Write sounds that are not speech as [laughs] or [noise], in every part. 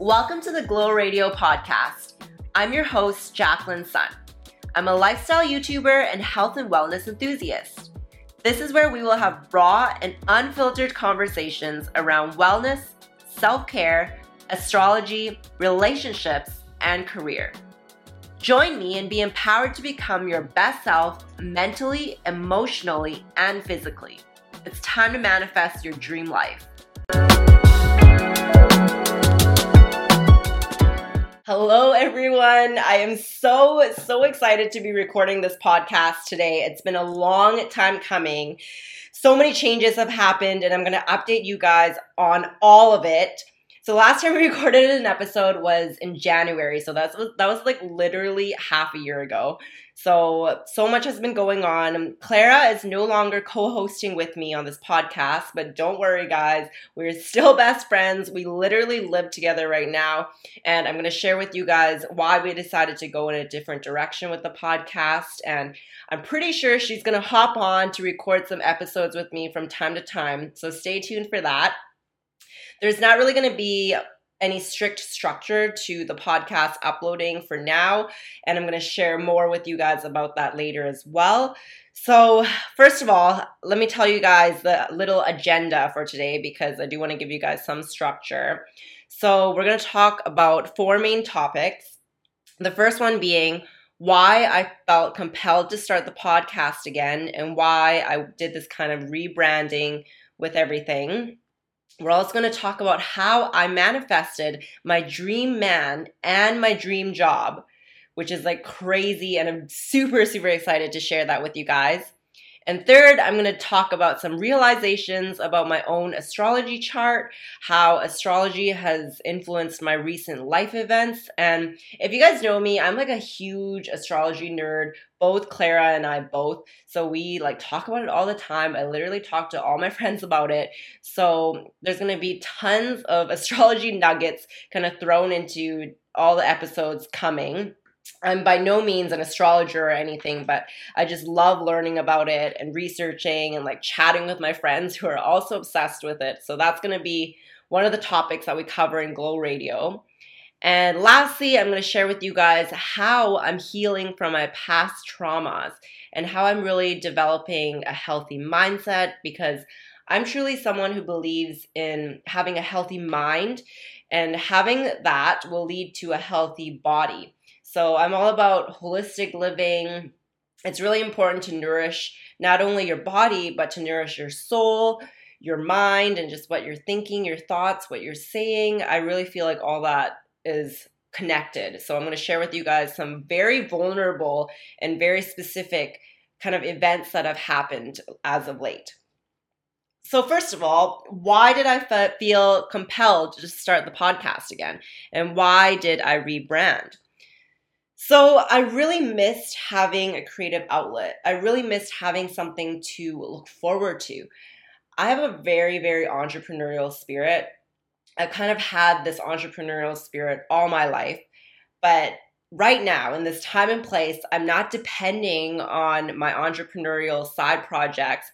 Welcome to the Glow Radio podcast. I'm your host, Jacqueline Sun. I'm a lifestyle YouTuber and health and wellness enthusiast. This is where we will have raw and unfiltered conversations around wellness, self care, astrology, relationships, and career. Join me and be empowered to become your best self mentally, emotionally, and physically. It's time to manifest your dream life. Hello, everyone. I am so, so excited to be recording this podcast today. It's been a long time coming. So many changes have happened, and I'm going to update you guys on all of it. So last time we [laughs] recorded an episode was in January. So that's that was like literally half a year ago. So so much has been going on. Clara is no longer co-hosting with me on this podcast, but don't worry guys, we're still [laughs] best friends. We literally live together right now, and I'm going to share with you guys why we decided to go in a different direction with the podcast and I'm pretty sure she's going to hop on to record some episodes with me from time to time. So stay tuned for that. There's not really going to be any strict structure to the podcast uploading for now. And I'm going to share more with you guys about that later as well. So, first of all, let me tell you guys the little agenda for today because I do want to give you guys some structure. So, we're going to talk about four main topics. The first one being why I felt compelled to start the podcast again and why I did this kind of rebranding with everything. We're also going to talk about how I manifested my dream man and my dream job, which is like crazy. And I'm super, super excited to share that with you guys. And third, I'm going to talk about some realizations about my own astrology chart, how astrology has influenced my recent life events. And if you guys know me, I'm like a huge astrology nerd, both Clara and I both. So we like talk about it all the time. I literally talk to all my [laughs] friends about it. So there's going to be tons of [laughs] astrology nuggets kind of thrown into all the episodes coming. I'm by no means an astrologer or anything, but I just love learning about it and researching and like chatting with my friends who are also obsessed with it. So that's going to be one of the topics that we cover in Glow Radio. And lastly, I'm going to share with you guys how I'm healing from my past traumas and how I'm really developing a healthy mindset because I'm truly someone who believes in having a healthy mind, and having that will lead to a healthy body. So I'm all about holistic living. It's really important to nourish not only your body, but to nourish your soul, your mind, and just what you're thinking, your thoughts, what you're saying. I really feel like all that is connected. So I'm going to share with you guys some very vulnerable and very specific kind of events that have happened as of late. So, first of all, why did I feel compelled to start the podcast again? And why did I rebrand? So I really missed having a creative outlet. I really missed having something to look forward to. I have a very, very entrepreneurial spirit. I kind of had this entrepreneurial spirit all my life, but right now in this time and place, I'm not depending on my entrepreneurial side projects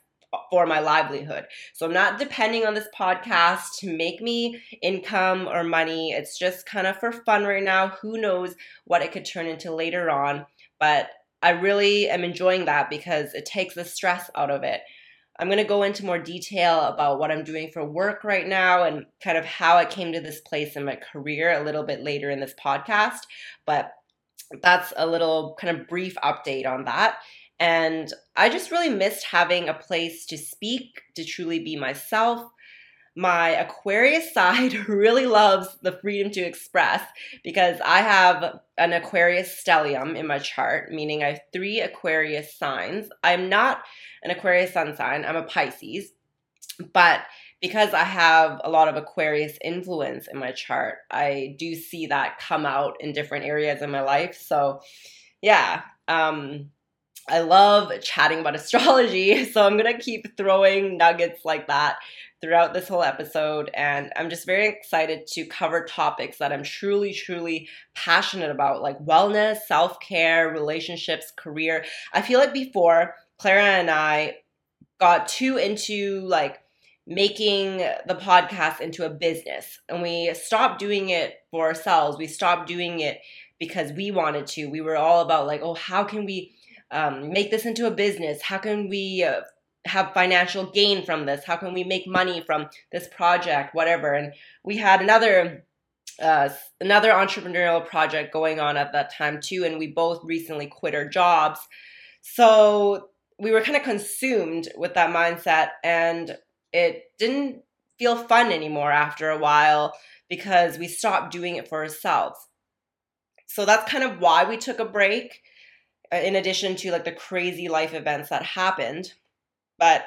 for my livelihood. So I'm not depending on this podcast to make me income or money. It's just kind of for fun right now. Who knows what it could turn into later on. But I really am enjoying that because it takes the stress out of it. I'm going to go into more detail about what I'm doing for work right now and kind of how I came to this place in my career a little bit later in this podcast. But that's a little kind of brief update on that. And I just really missed having a place to speak, to truly be myself. My Aquarius [laughs] side really loves the freedom to express because I have an Aquarius stellium in my chart, meaning I have three Aquarius signs. I'm not an Aquarius sun sign, I'm a Pisces, but because I have a lot of Aquarius influence in my chart, I do see that come out in different areas in my life. So, yeah, um, I love chatting about [laughs] astrology, so I'm gonna keep throwing nuggets like that throughout this whole episode. And I'm just very excited to cover topics that I'm truly, truly passionate about, like wellness, self care, relationships, career. I feel like before, Clara and I got too into like making the podcast into a business and we stopped doing it for ourselves. We stopped doing it because we wanted to. We were all about like, oh, how can we um, make this into a business? How can we uh, have financial gain from this? How can we make money from this project? Whatever. And we had another uh, another entrepreneurial project going on at that time too, and we both recently quit our jobs. So we were kind of consumed with that mindset, and it didn't feel fun anymore after a while because we stopped doing it for ourselves. So that's kind of why we took a break, Uh, in addition to like the crazy life events that happened. But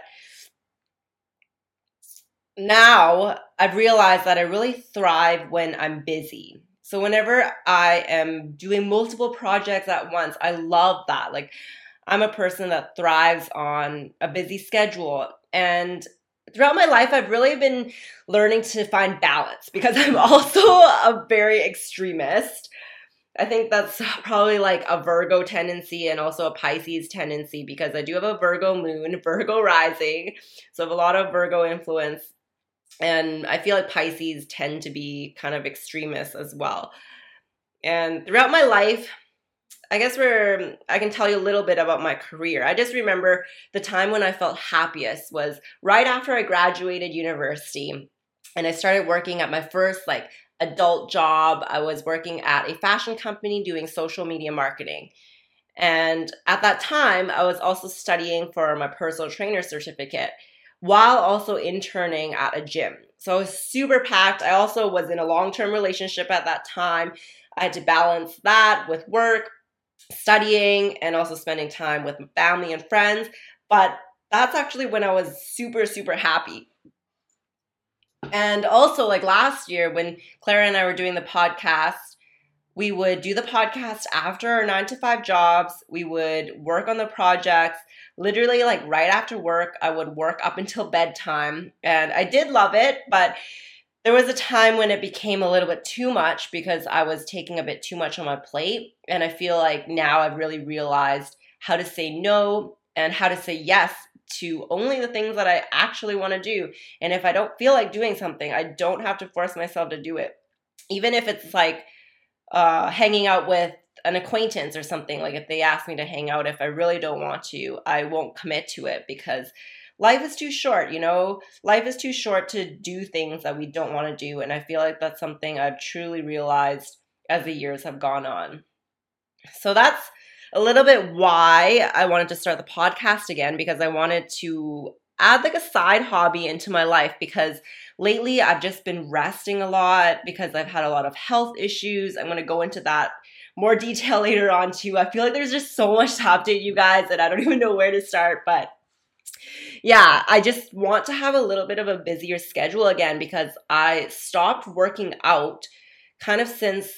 now I've realized that I really thrive when I'm busy. So whenever I am doing multiple projects at once, I love that. Like I'm a person that thrives on a busy schedule and throughout my life I've really been learning to find balance [laughs] because I'm also a very extremist. I think that's [laughs] probably like a Virgo tendency and also a Pisces tendency because I do have a Virgo moon, [laughs] Virgo rising. So I have a lot of Virgo influence. And I feel like Pisces tend to be kind of extremists as well. And throughout my life, I guess where I can tell you a little bit about my career. I just remember the time when I felt happiest was right after I graduated university and I started working at my first like adult job. I was working at a fashion company doing social media marketing. And at that time, I was also studying for my personal trainer certificate while also interning at a gym. So I was super packed. I also was in a long term relationship at that time. I had to balance that with work, studying, and also spending time with family and friends. But that's actually when I was super, super happy. And also, like last year, when Clara and I were doing the podcast, we would do the podcast after our nine to five jobs. We would work on the projects. Literally, like right after work, I would work up until bedtime. And I did love it, but there was a time when it became a little bit too much because I was taking a bit too much on my plate. And I feel like now I've really realized how to say no and how to say yes to only the things that I actually want to do. And if I don't feel like doing something, I don't have to force myself to do it. Even if it's like uh, hanging out with an acquaintance or something, like if they ask me to hang out, if I really don't want to, I won't commit to it because life is too short, you know? Life is too short to do things that we don't want to do. And I feel like that's something I've truly realized as the years have gone on. So that's a little bit why I wanted to start the podcast again because I wanted to add like a side hobby into my life because lately I've just been resting a lot because I've had a lot of health issues. I'm going to go into that more [laughs] detail later on too. I feel like there's just so much to update you guys that I don't [laughs] even know where to start, but yeah, I just want to have a little bit of a busier schedule again because I stopped working out kind of since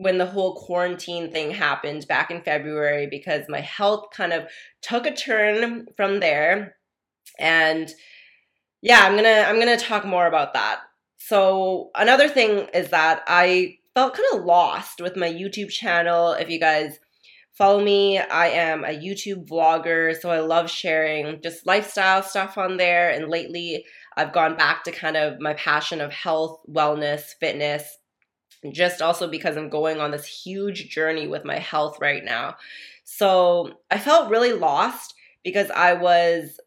when the whole quarantine thing happened back in February because my health kind of took a turn from there and yeah, I'm going to I'm going to talk more about that. So, another thing is that I felt kind of lost with my YouTube channel. If you guys follow me, I am a YouTube vlogger, so I love sharing just lifestyle stuff on there and lately I've gone back to kind of my passion of health, wellness, fitness, just also because I'm going on this huge journey with my health right now. So I felt really lost because I was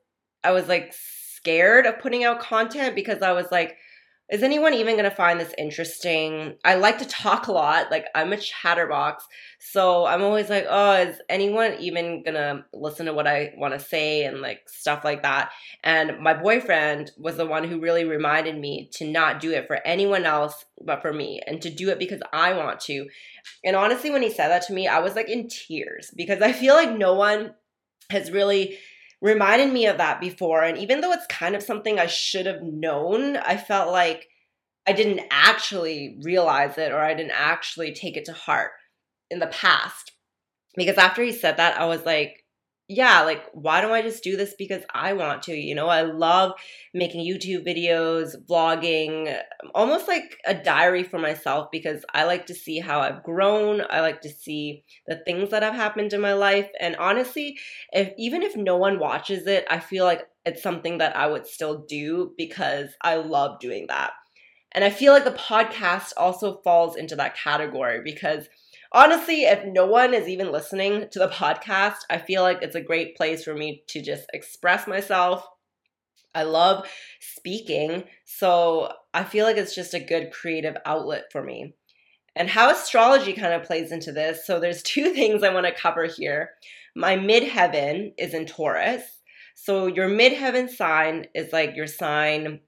I was like scared of putting out content because I was like, is anyone even going to find this interesting? I like to talk a lot. Like, I'm a chatterbox. So I'm always like, oh, is anyone even going to listen to what I want to say and like stuff like that? And my boyfriend was the one who really reminded me to not do it for anyone else but for me and to do it because I want to. And honestly, when he said that to me, I was like in tears because I feel like no one has really reminded me of that before. And even though it's kind of something I should have known, I felt like I didn't actually realize it or I didn't actually take it to heart in the past. Because after he said that, I was like, yeah, like, why don't I just do this because I want to? You know, I love making YouTube videos, vlogging, almost like a diary for myself because I like to see how I've grown. I like to see the things that have happened in my life. And honestly, if even if no one watches it, I feel like it's something that I would still do because I love doing that. And I feel like the podcast also falls into that category because honestly, if no one is even listening to the podcast, I feel like it's a great place for me to just express myself. I love speaking, so I feel like it's just a good creative outlet for me. And how astrology kind of plays into this. So there's [laughs] two things I want to cover here. My midheaven is in Taurus. So your midheaven sign is like your sign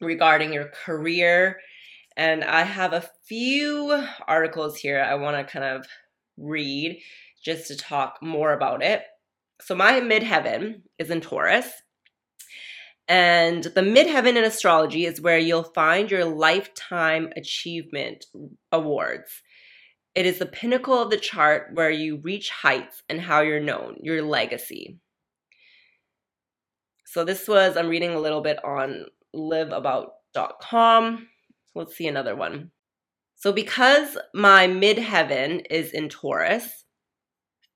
regarding your career and I have a few articles here I want to kind of read just to talk more about it. So, my midheaven is in Taurus. And the midheaven in astrology is where you'll find your lifetime achievement awards. It is the pinnacle of the chart where you reach heights and how you're known, your legacy. So, this was, I'm reading a little bit on liveabout.com. Let's see another one. So, because my midheaven is in Taurus,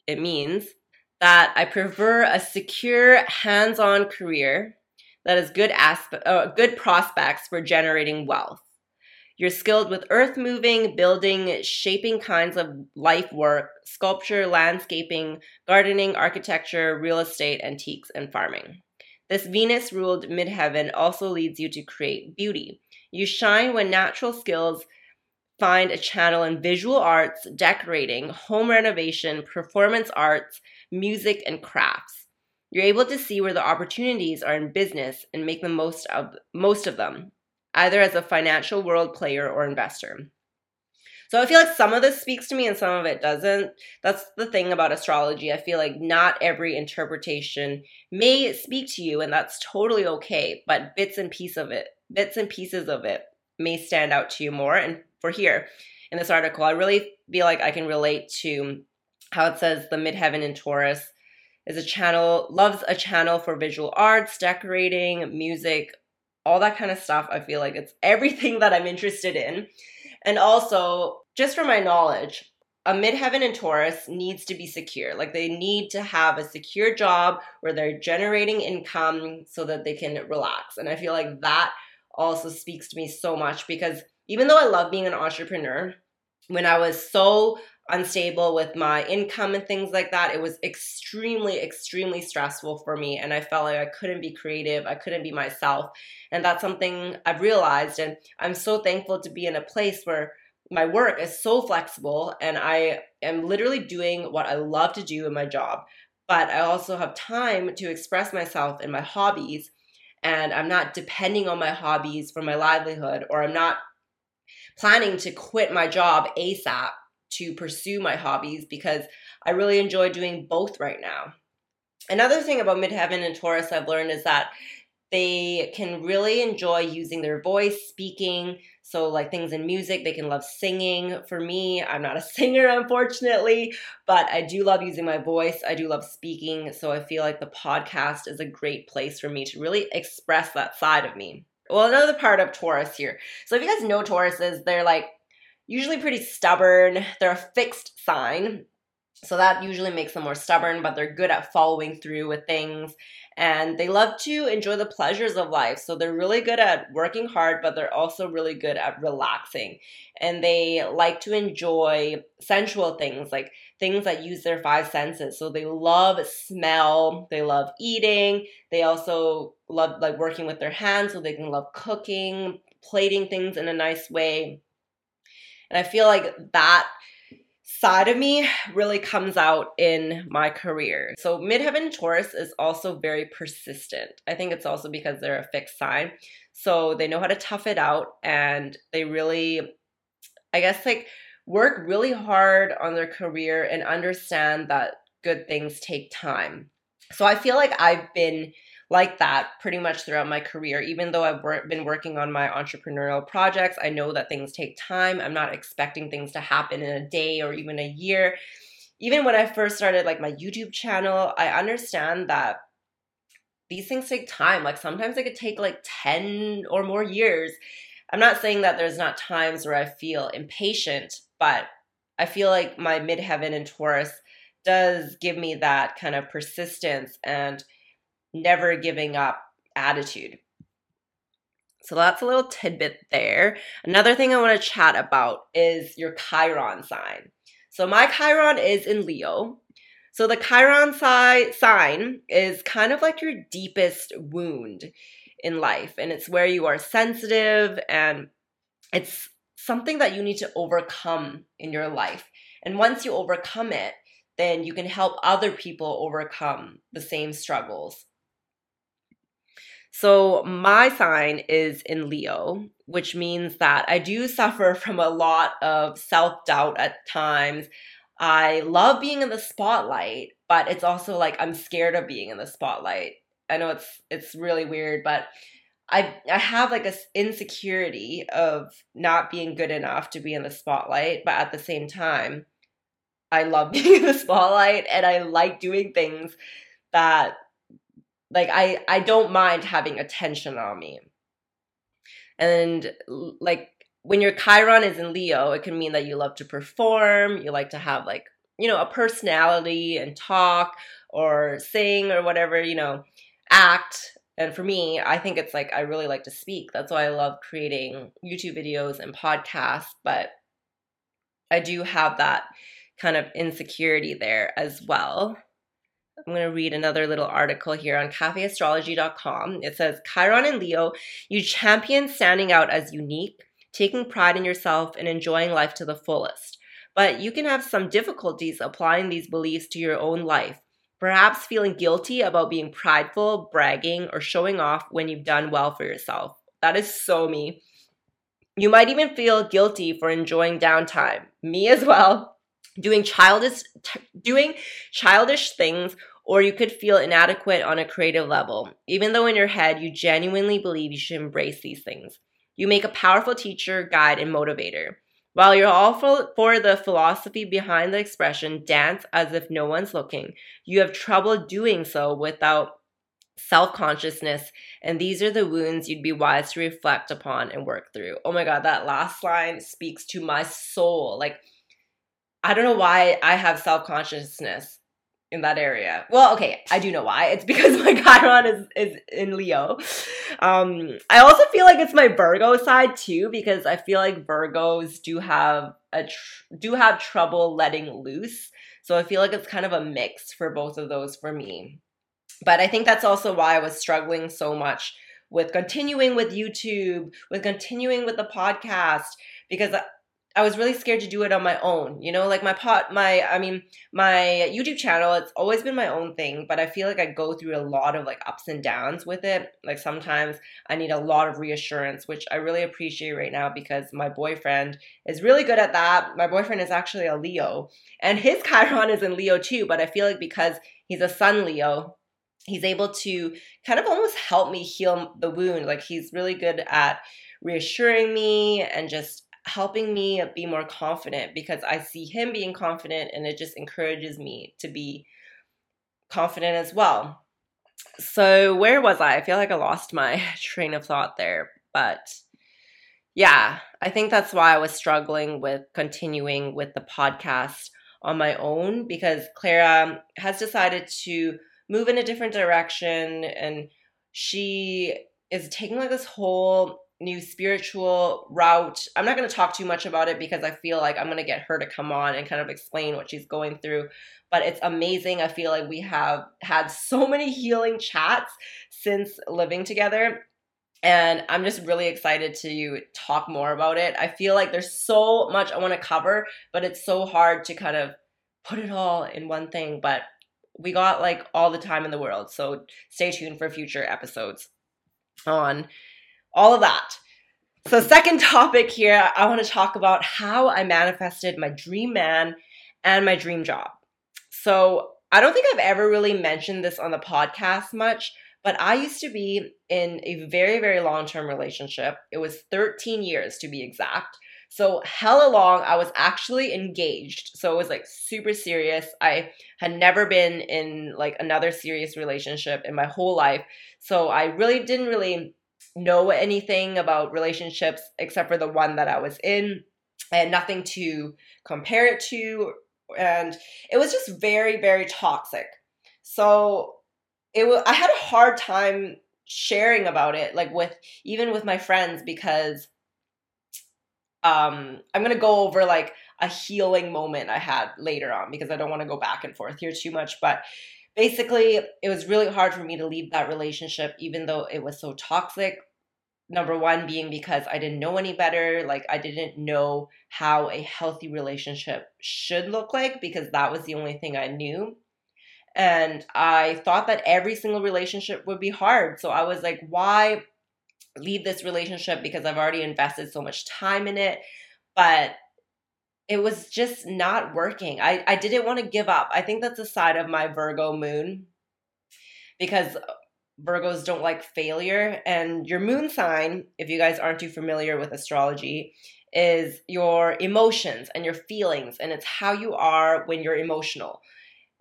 it means that I prefer a secure, hands on career that has good, aspe- uh, good prospects for generating wealth. You're skilled with earth moving, building, shaping kinds of life work, sculpture, landscaping, gardening, architecture, real estate, antiques, and farming. This Venus ruled midheaven also leads you to create beauty, you shine when natural skills find a channel in visual arts, decorating, home renovation, performance arts, music, and crafts. You're able to see where the opportunities are in business and make the most of most of them, either as a financial world player or investor. So I feel like some of this speaks to me and some of it doesn't. That's the thing about astrology. I feel like not every interpretation may speak to you and that's totally okay, but bits and pieces of it bits and pieces of it may stand out to you more. And for here in this article, I really feel like I can relate to how it says the midheaven in Taurus is a channel, loves a channel for visual arts, decorating, music, all that kind of stuff. I feel like it's everything that I'm interested in. And also, just for my knowledge, a midheaven in Taurus needs to be secure. Like they need to have a secure job where they're generating income so that they can relax. And I feel like that also speaks to me so much because even though I love being an entrepreneur, when I was so unstable with my income and things like that, it was extremely, extremely stressful for me. And I felt like I couldn't be creative, I couldn't be myself. And that's something I've realized. And I'm so thankful to be in a place where my work is so flexible and I am literally doing what I love to do in my job. But I also have time to express myself in my hobbies and I'm not depending on my hobbies for my livelihood, or I'm not planning to quit my job ASAP to pursue my hobbies because I really enjoy doing both right now. Another thing about Midheaven and Taurus I've learned is that they can really enjoy using their voice, speaking, so, like things in music, they can love singing. For me, I'm not a [laughs] singer, unfortunately, but I do love using my voice. I do love speaking. So, I feel like the podcast is a great place for me to really express that side of me. Well, another part of Taurus here. So, if you guys know Tauruses, they're like usually pretty stubborn, they're a fixed sign. So that usually makes them more stubborn, but they're good at following through with things and they love to enjoy the pleasures of life. So they're really good at working hard, but they're also really good at relaxing. And they like to enjoy sensual things, like things that use their five senses. So they love smell, they love eating, they also love like working with their hands, so they can love cooking, plating things in a nice way. And I feel like that side of me really comes out in my career. So midheaven Taurus is also very persistent. I think it's also because they're a fixed sign. So they know how to tough it out and they really I guess like work really hard on their career and understand that good things take time. So I feel like I've been like that pretty much throughout my career. Even though I've wor- been working on my entrepreneurial projects, I know that things take time. I'm not expecting things to happen in a day or even a year. even when I first started like my YouTube channel, I understand that these things take time. Like sometimes it could take like 10 or more years. I'm not saying that there's not times where I feel impatient, but I feel like my midheaven and Taurus does give me that kind of persistence and never giving up attitude. So that's a little tidbit there. Another thing I want to chat about is your Chiron sign. So my Chiron is in Leo. So the Chiron si- sign is kind of like your deepest wound in life, and it's where you are sensitive and it's something that you need to overcome in your life. And once you overcome it, then you can help other people overcome the same struggles. So, my sign is in Leo, which means that I do suffer [laughs] from a lot of self doubt at times. I love being in the spotlight, but it's also like I'm scared of being in the spotlight. I know it's it's really weird, but I I have like a insecurity of not being good enough to be in the spotlight, but at the same time, I love [laughs] being in the spotlight and I like doing things that like I I don't mind having attention on me. And like when your Chiron is in Leo, it can mean that you love to perform, you like to have like, you know, a personality and talk or sing or whatever, you know, act. And for me, I think it's like I really like to speak. That's why I love creating YouTube videos and podcasts, but I do have that kind of insecurity there as well. I'm going to read another little article here on cafeastrology.com. It says Chiron and Leo, you champion standing out as unique, taking pride in yourself, and enjoying life to the fullest. But you can have some difficulties applying these beliefs to your own life, perhaps feeling guilty about being prideful, bragging, or showing off when you've done well for yourself. That is so me. You might even feel guilty for enjoying downtime. Me as well doing childish t- doing childish things or you could feel inadequate on a creative level. Even though in your head you genuinely believe you should embrace these things. You make a powerful teacher guide and motivator. While you're all for, the philosophy behind the expression dance as if no one's looking you have trouble doing so without self-consciousness and these are the wounds you'd be wise to reflect upon and work through. Oh my god that last line speaks to my soul. Like I don't know why I have self consciousness in that area. Well, okay, I do know why. It's because [laughs] my Chiron is is in Leo. Um, I also feel like it's my Virgo side too because I feel like Virgos do have a tr- do have trouble letting loose. So I feel like it's kind of a mix for both of those for me. But I think that's also why I was struggling so much with continuing with YouTube, with continuing with the podcast because I was really scared to do it on my own. You know, like my pot, my, I mean, my YouTube channel, it's always been my own thing, but I feel like I go through a lot of like ups and downs with it. Like sometimes I need a lot of reassurance, which I really appreciate right now because my boyfriend is really good at that. My boyfriend is actually a Leo and his [laughs] Chiron is in Leo too, but I feel like because he's a Sun Leo, he's able to kind of almost help me heal the wound. Like he's really good at reassuring me and just helping me be more confident because I see him being confident and it just encourages me to be confident as well. So, where was I? I feel like I lost my [laughs] train of thought there, but yeah, I think that's why I was struggling with continuing with the podcast on my own because Clara has decided to move in a different direction and she is taking like this whole new spiritual route. I'm not going to talk too much about it because I feel like I'm going to get her to come on and kind of explain what she's going through. But it's amazing. I feel like we have had so many healing chats since living together. And I'm just really excited to talk more about it. I feel like there's so much I want to cover, but it's so hard to kind of put it all in one thing. But we got like all the time in the world. So stay tuned for future episodes on all of that. So, second topic here, I want to talk about how I manifested my dream man and my dream job. So, I don't think I've ever really mentioned this on the podcast much, but I used to be in a very, very long term relationship. It was 13 years to be exact. So, hella long, I was actually engaged. So, it was like super serious. I had never been in like another serious relationship in my whole life. So, I really didn't really know anything about relationships except for the one that I was in. Had nothing to compare it to. And it was just very, very toxic. So, it was, I had a hard time sharing about it, like with even with my friends, because um i'm gonna go over like a healing moment i had later on because i don't want to go back and forth here too much but basically it was really hard for me to leave that relationship even though it was so toxic. Number one being because i didn't know any better like i didn't know how a healthy relationship should look like because that was the only thing i knew. And i thought that every single relationship would be hard. So i was like why leave this relationship? Because I've already invested so much time in it. But it was just not working. I, I didn't want to give up. I think that's a side of my Virgo moon because uh, Virgos don't like failure. And your moon sign, if you guys aren't too familiar with astrology, is your emotions and your feelings, and it's how you are when you're emotional.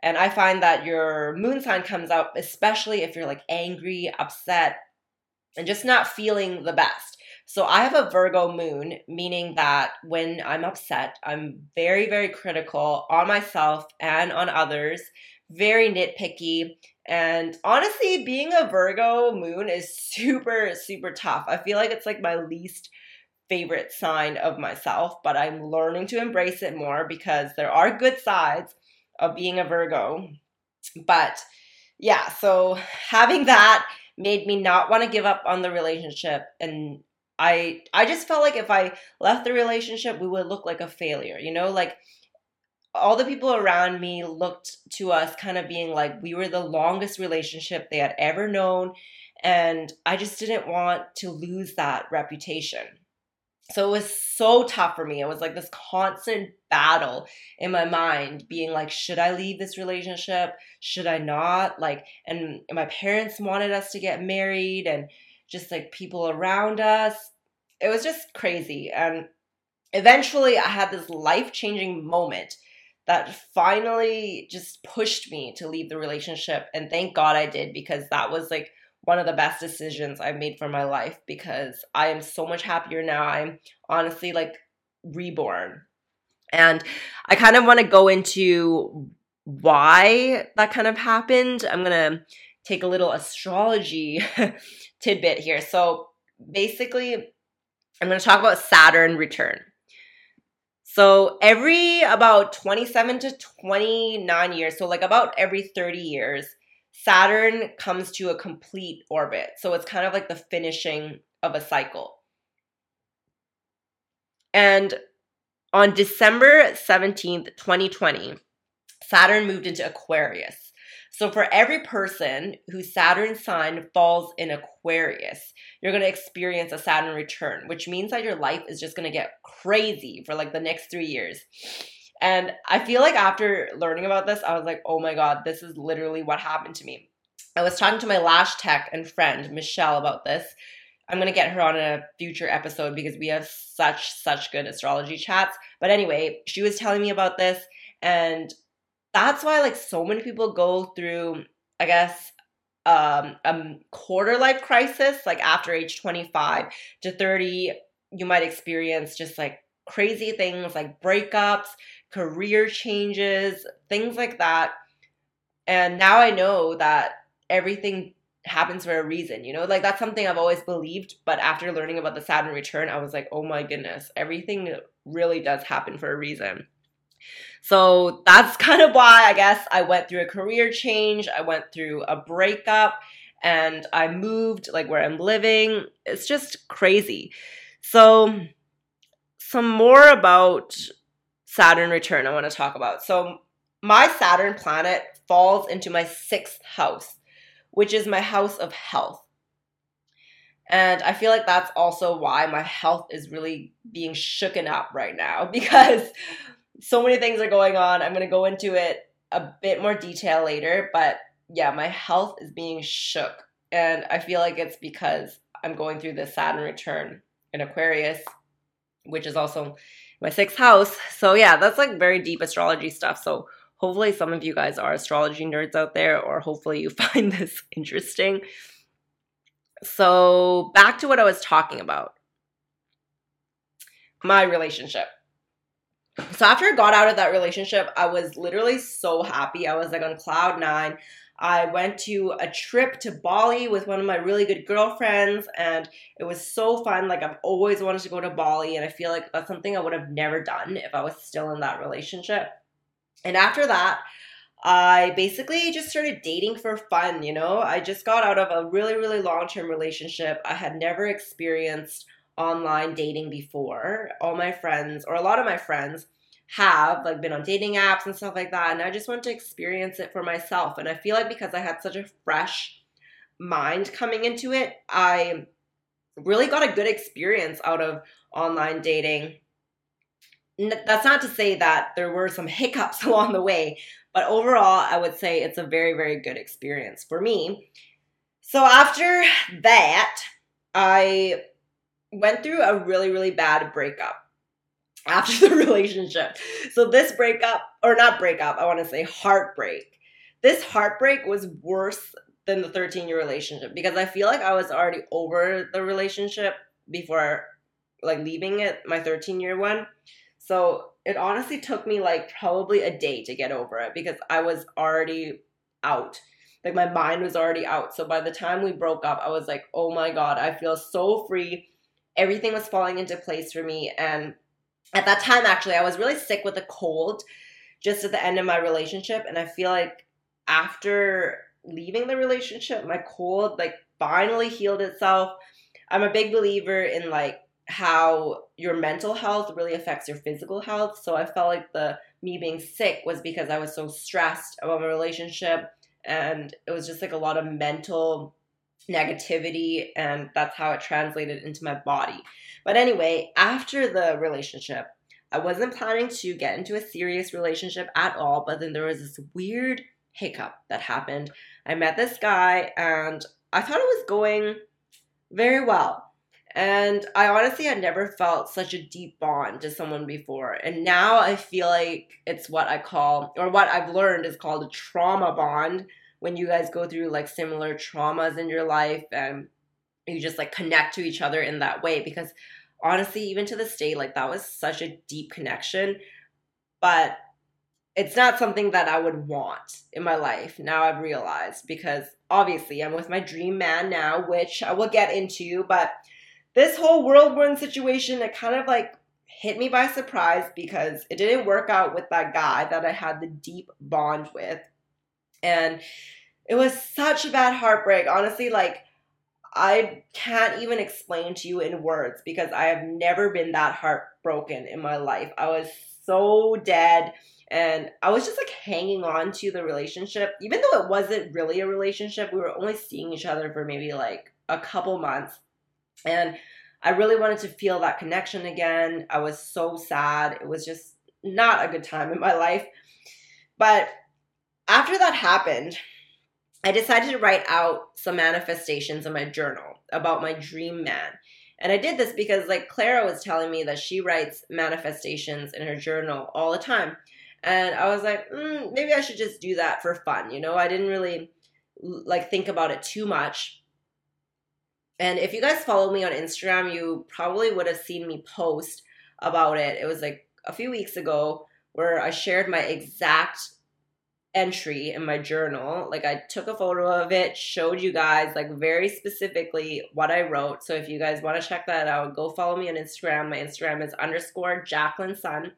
And I find that your moon sign comes out, especially if you're like angry, upset, and just not feeling the best. So I have a Virgo moon, meaning that when I'm upset, I'm very, very critical on myself and on others, very nitpicky. And honestly, being a Virgo moon is super, super tough. I feel like it's like my least favorite sign of myself, but I'm learning to embrace it more because there are good sides of being a Virgo. But yeah, so having that made me not want to give up on the relationship and I I just felt like if I left the relationship we would look like a failure, you know, like all the people around me looked to us kind of being like we were the longest relationship they had ever known and I just didn't want to lose that reputation. So it was so tough for me. It was like this constant battle in my mind, being like, should I leave this relationship? Should I not? Like, and my parents wanted us to get married and just like people around us. It was just crazy. And eventually I had this life changing moment that finally just pushed me to leave the relationship. And thank God I did because that was like one of the best decisions I've made for my life because I am so much happier now. I'm honestly like reborn. And I kind of want to go into why that kind of happened. I'm going to take a little astrology [laughs] tidbit here. So basically, I'm going to talk about Saturn return. So every about 27 to 29 years, so like about every 30 years, Saturn comes to a complete orbit. So it's kind of like the finishing of a cycle. And on December 17th, 2020, Saturn moved into Aquarius. So for every person whose Saturn sign falls in Aquarius, you're going to experience a Saturn return, which means that your life is just going to get crazy for like the next 3 years. And I feel like after learning about this, I was like, oh my God, this is literally what happened to me. I was talking to my lash tech and friend, Michelle, about this. I'm going to get her on a future episode because we have such, such good astrology chats. But anyway, she was telling me about this. And that's why, like, so many people go through, I guess, um, a quarter life crisis. Like, after age 25 to 30, you might experience just like crazy things like breakups, career changes, things like that. And now I know that everything happens for a reason, you know? Like that's something I've always believed, but after learning about the Saturn return, I was like, "Oh my goodness, everything really does happen for a reason." So that's [laughs] kind of why I guess I went through a career change, I went through a breakup, and I moved like where I'm living. It's just crazy. So some more about Saturn return I want to talk about. So, my Saturn planet falls into my sixth house, which is my house of health. And I feel like that's also why my health is really being shooken up right now [laughs] because so many things are going on. I'm going to go into it a bit more detail later, but yeah, my health is being shook. And I feel like it's because I'm going through the Saturn return in Aquarius which is also my sixth house. So yeah, that's like very deep astrology stuff. So hopefully some of you guys are astrology nerds out there, or hopefully you [laughs] find this interesting. So back to what I was talking about. My relationship. So after I got out of that relationship, I was literally so happy. I was like on cloud nine. I went to a trip to Bali with one of my really good girlfriends, and it was so fun. Like, I've always wanted to go to Bali, and I feel like that's something I would have never done if I was still in that relationship. And after that, I basically just started dating for fun, you know? I just got out of a really, really long term relationship. I had never experienced online dating before. All my friends, or a lot of my friends, have like been on dating apps and stuff like that and I just want to experience it for myself and I feel like because I had such a fresh mind coming into it I really got a good experience out of online dating that's not to say that there were some hiccups [laughs] along the way but overall I would say it's a very very good experience for me so after that I went through a really really bad breakup after [laughs] the relationship. So this breakup, or not breakup, I want to say heartbreak. This heartbreak was worse than the 13 year relationship because I feel like I was already over the relationship before like leaving it, my 13 year one. So it honestly took me like probably a day to get over it because I was already out. Like my mind was already out. So by the time we broke up, I was like, oh my God, I feel so free. Everything was falling into place for me. And at that time actually i was really sick with a cold just at the end of my relationship. And i feel like after leaving the relationship my cold like finally healed itself. I'm a big believer in like how your mental health really affects your physical health. So i felt like the me being sick was because i was so stressed about my relationship. And it was just like a lot of mental negativity and that's how it translated into my body. But anyway, after the relationship, I wasn't planning to get into a serious relationship at all, but then there was this weird hiccup that happened. I met this guy and I thought it was going very well. And I honestly had never felt such a deep bond to someone before. And now I feel like it's what I call, or what I've learned is called a trauma bond when you guys go through like similar traumas in your life and you just like connect to each other in that way because honestly even to this day like that was such a deep connection but it's not something that I would want in my life now I've realized because obviously I'm with my dream man now which I will get into but this whole whirlwind situation it kind of like hit me by surprise because it didn't work out with that guy that I had the deep bond with and it was such a bad heartbreak. Honestly, like, I can't even explain to you in words because I have never been that heartbroken in my life. I was so dead and I was just like hanging on to the relationship. Even though it wasn't really a relationship, we were only seeing each other for maybe like a couple months. And I really wanted to feel that connection again. I was so sad. It was just not a good time in my life. But after that happened, I decided to write out some manifestations in my journal about my dream man. And I did this because, like, Clara was telling me that she writes manifestations in her journal all the time. And I was like, mm, maybe I should just do that for fun. You know, I didn't really like think about it too much. And if you guys follow me on Instagram, you probably would have seen me post about it. It was like a few weeks ago where I shared my exact entry in my journal. Like I took a photo of it, showed you guys like very specifically what I wrote. So if you guys want to check that out, go follow me on Instagram. My Instagram is underscore Jacqueline Sun.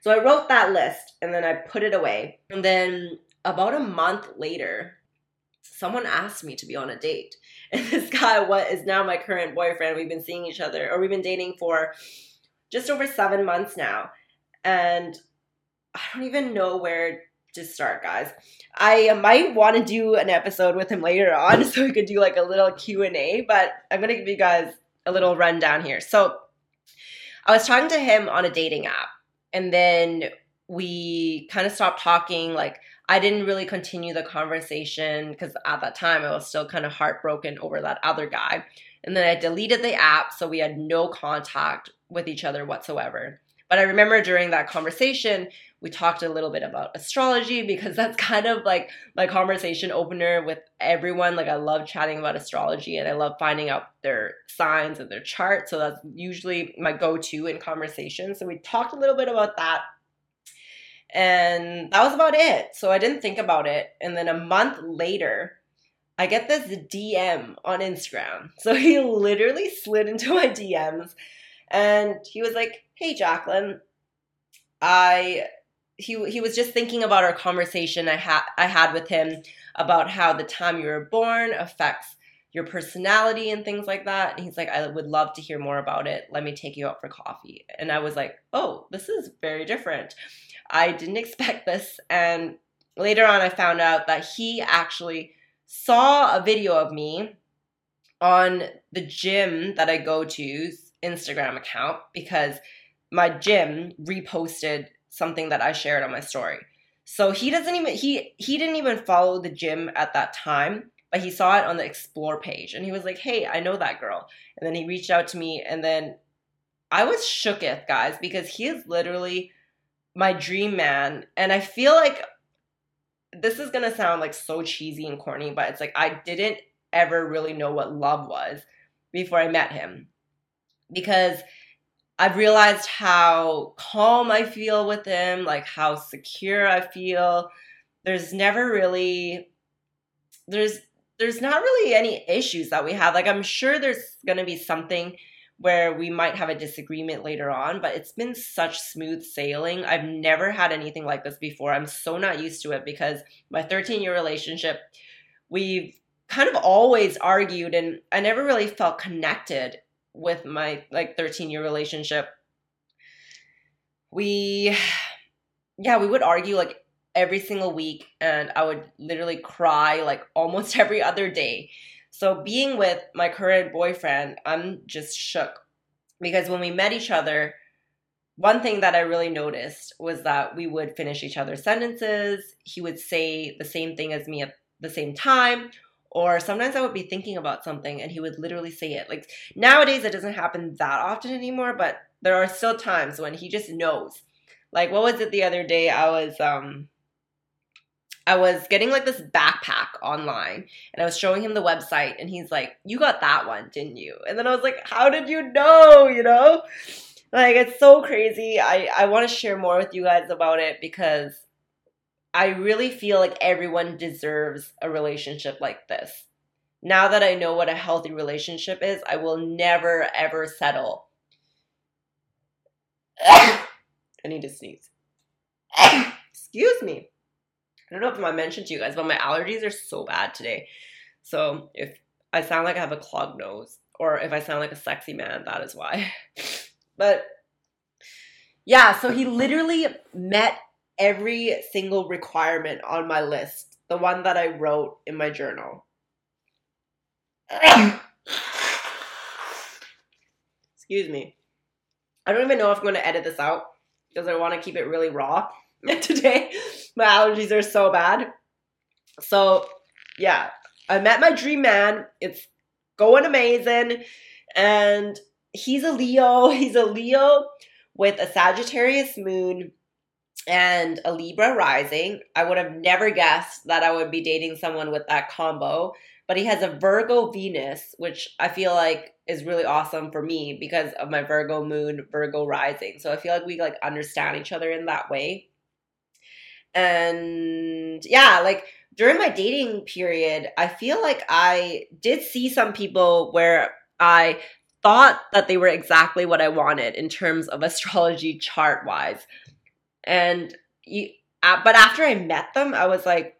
So I wrote that list and then I put it away. And then about a month later, someone asked me to be on a date. [laughs] And this guy, what is now my current boyfriend, we've been seeing each other, or we've been dating for just over seven months now. And I don't even know where to start, guys. I uh, might want to do an episode with him later on [laughs] so we could do like a little Q&A, but I'm to give you guys a little rundown here. So, I was talking to him on a dating app and then we kind of stopped talking like I didn't really continue the conversation because at that time I was still kind of heartbroken over that other guy. And then I deleted the app so we had no contact with each other whatsoever. But I remember during that conversation, we talked a little bit about astrology because that's kind of like my conversation opener with everyone. Like, I love chatting about astrology and I love finding out their signs and their charts. So, that's usually my go to in conversation. So, we talked a little bit about that. And that was about it. So, I didn't think about it. And then a month later, I get this DM on Instagram. So, he literally slid into my DMs and he was like, "Hey, Jacqueline, I." He, he was just thinking about our conversation I had I had with him about how the time you were born affects your personality and things like that. And he's like, I would love to hear more about it. Let me take you out for coffee. And I was like, oh, this is very different. I didn't expect this. And later on, I found out that he actually saw a video of me on the gym that I go to's Instagram account because my gym reposted something that I shared on my story. So he doesn't even he he didn't even follow the gym at that time, but he saw it on the explore page and he was like, "Hey, I know that girl." And then he reached out to me and then I was shooketh, guys, because he is literally my dream man and I feel like this is going to sound like so cheesy and corny, but it's like I didn't ever really know what love was before I met him because I've realized how calm I feel with him, like how secure I feel. There's never really there's there's not really any issues that we have. Like I'm sure there's going to be something where we might have a disagreement later on, but it's been such smooth sailing. I've never had anything like this before. I'm so not used to it because my 13 year relationship, we've kind of always argued and I never really felt connected with my like 13 year relationship we yeah we would argue like every single week and i would literally cry like [laughs] almost every other day. So being with my current boyfriend i'm just shook because when we met each other one thing that i really noticed was that we would finish each other's sentences. He would say the same thing as me at the same time or sometimes I would be thinking about something and he would literally say it. Like nowadays, it doesn't happen that often anymore, but there are still times when he just knows. Like what was it the other day? I was um I was getting like this backpack online and I was showing him the website and he's like, "You got that one, didn't you?" And then I was like, "How did you know?" You know? Like it's so crazy. I I want to share more with you guys about it because I really feel like everyone deserves a relationship like this. Now that I know what a healthy relationship is, I will never ever settle. [coughs] I need to sneeze. [coughs] Excuse me. I don't know if I mentioned to you guys, but my allergies are so bad today. So if I sound like I have a clogged nose, or if I sound like a sexy man, that is why. [laughs] but yeah, so he literally met every single requirement on my list, the one that I wrote in my journal. [coughs] Excuse me. I don't even know if I'm going to edit this out because I want to keep it really raw [laughs] today. My allergies are so bad. So, yeah, I met my dream man. It's going amazing. And he's a Leo. [laughs] He's a Leo with a Sagittarius moon and a Libra rising. I would have never guessed that I would be dating someone with that combo. But he has a Virgo Venus, which I feel like is really awesome for me because of my Virgo moon, Virgo rising. So I feel like we like understand each other in that way. And yeah, like during my dating period, I feel like I did see some people where I thought that they were exactly what I wanted in terms of [laughs] astrology chart wise. And you, but after I met them, I was like,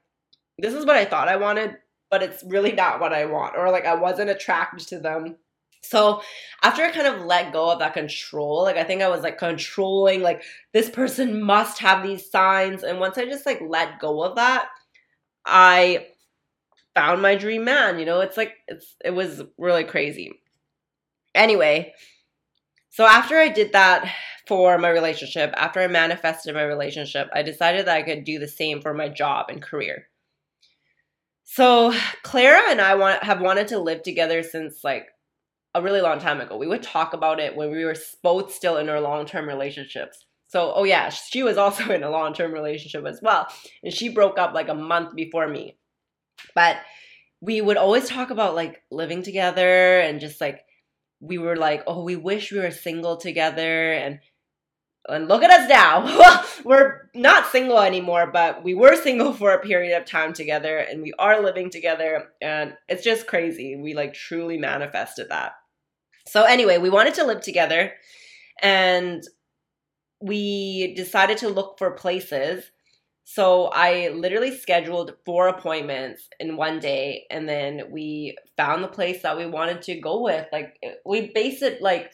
this is what I thought I wanted, but it's really not what I want, or like I wasn't attracted to them. So after I kind of let go of that control, like I think I was like controlling, like this person [laughs] must have these signs. And once I just like let go of that, I found my dream man. You know, it's like it's it was really crazy. Anyway, so after I did that for my relationship, after I manifested my relationship, I decided that I could do the same for my job and career. So Clara and I want have wanted to live together since like a really long time ago. We would talk about it when we were both still in our long term relationships. So, oh yeah, she was also [laughs] in a long term relationship as well. And she broke up like a month before me. But we would always talk about like living together and just like, we were like, oh, we wish we were single together. And and look at us now. [laughs] we're not single anymore, but we were single for a period of time together and we are living together. And it's just crazy. We like truly manifested that. So, anyway, we wanted to live together and we decided to look for places. So, I literally scheduled four appointments in one day and then we found the place that we wanted to go with. Like, we based it like,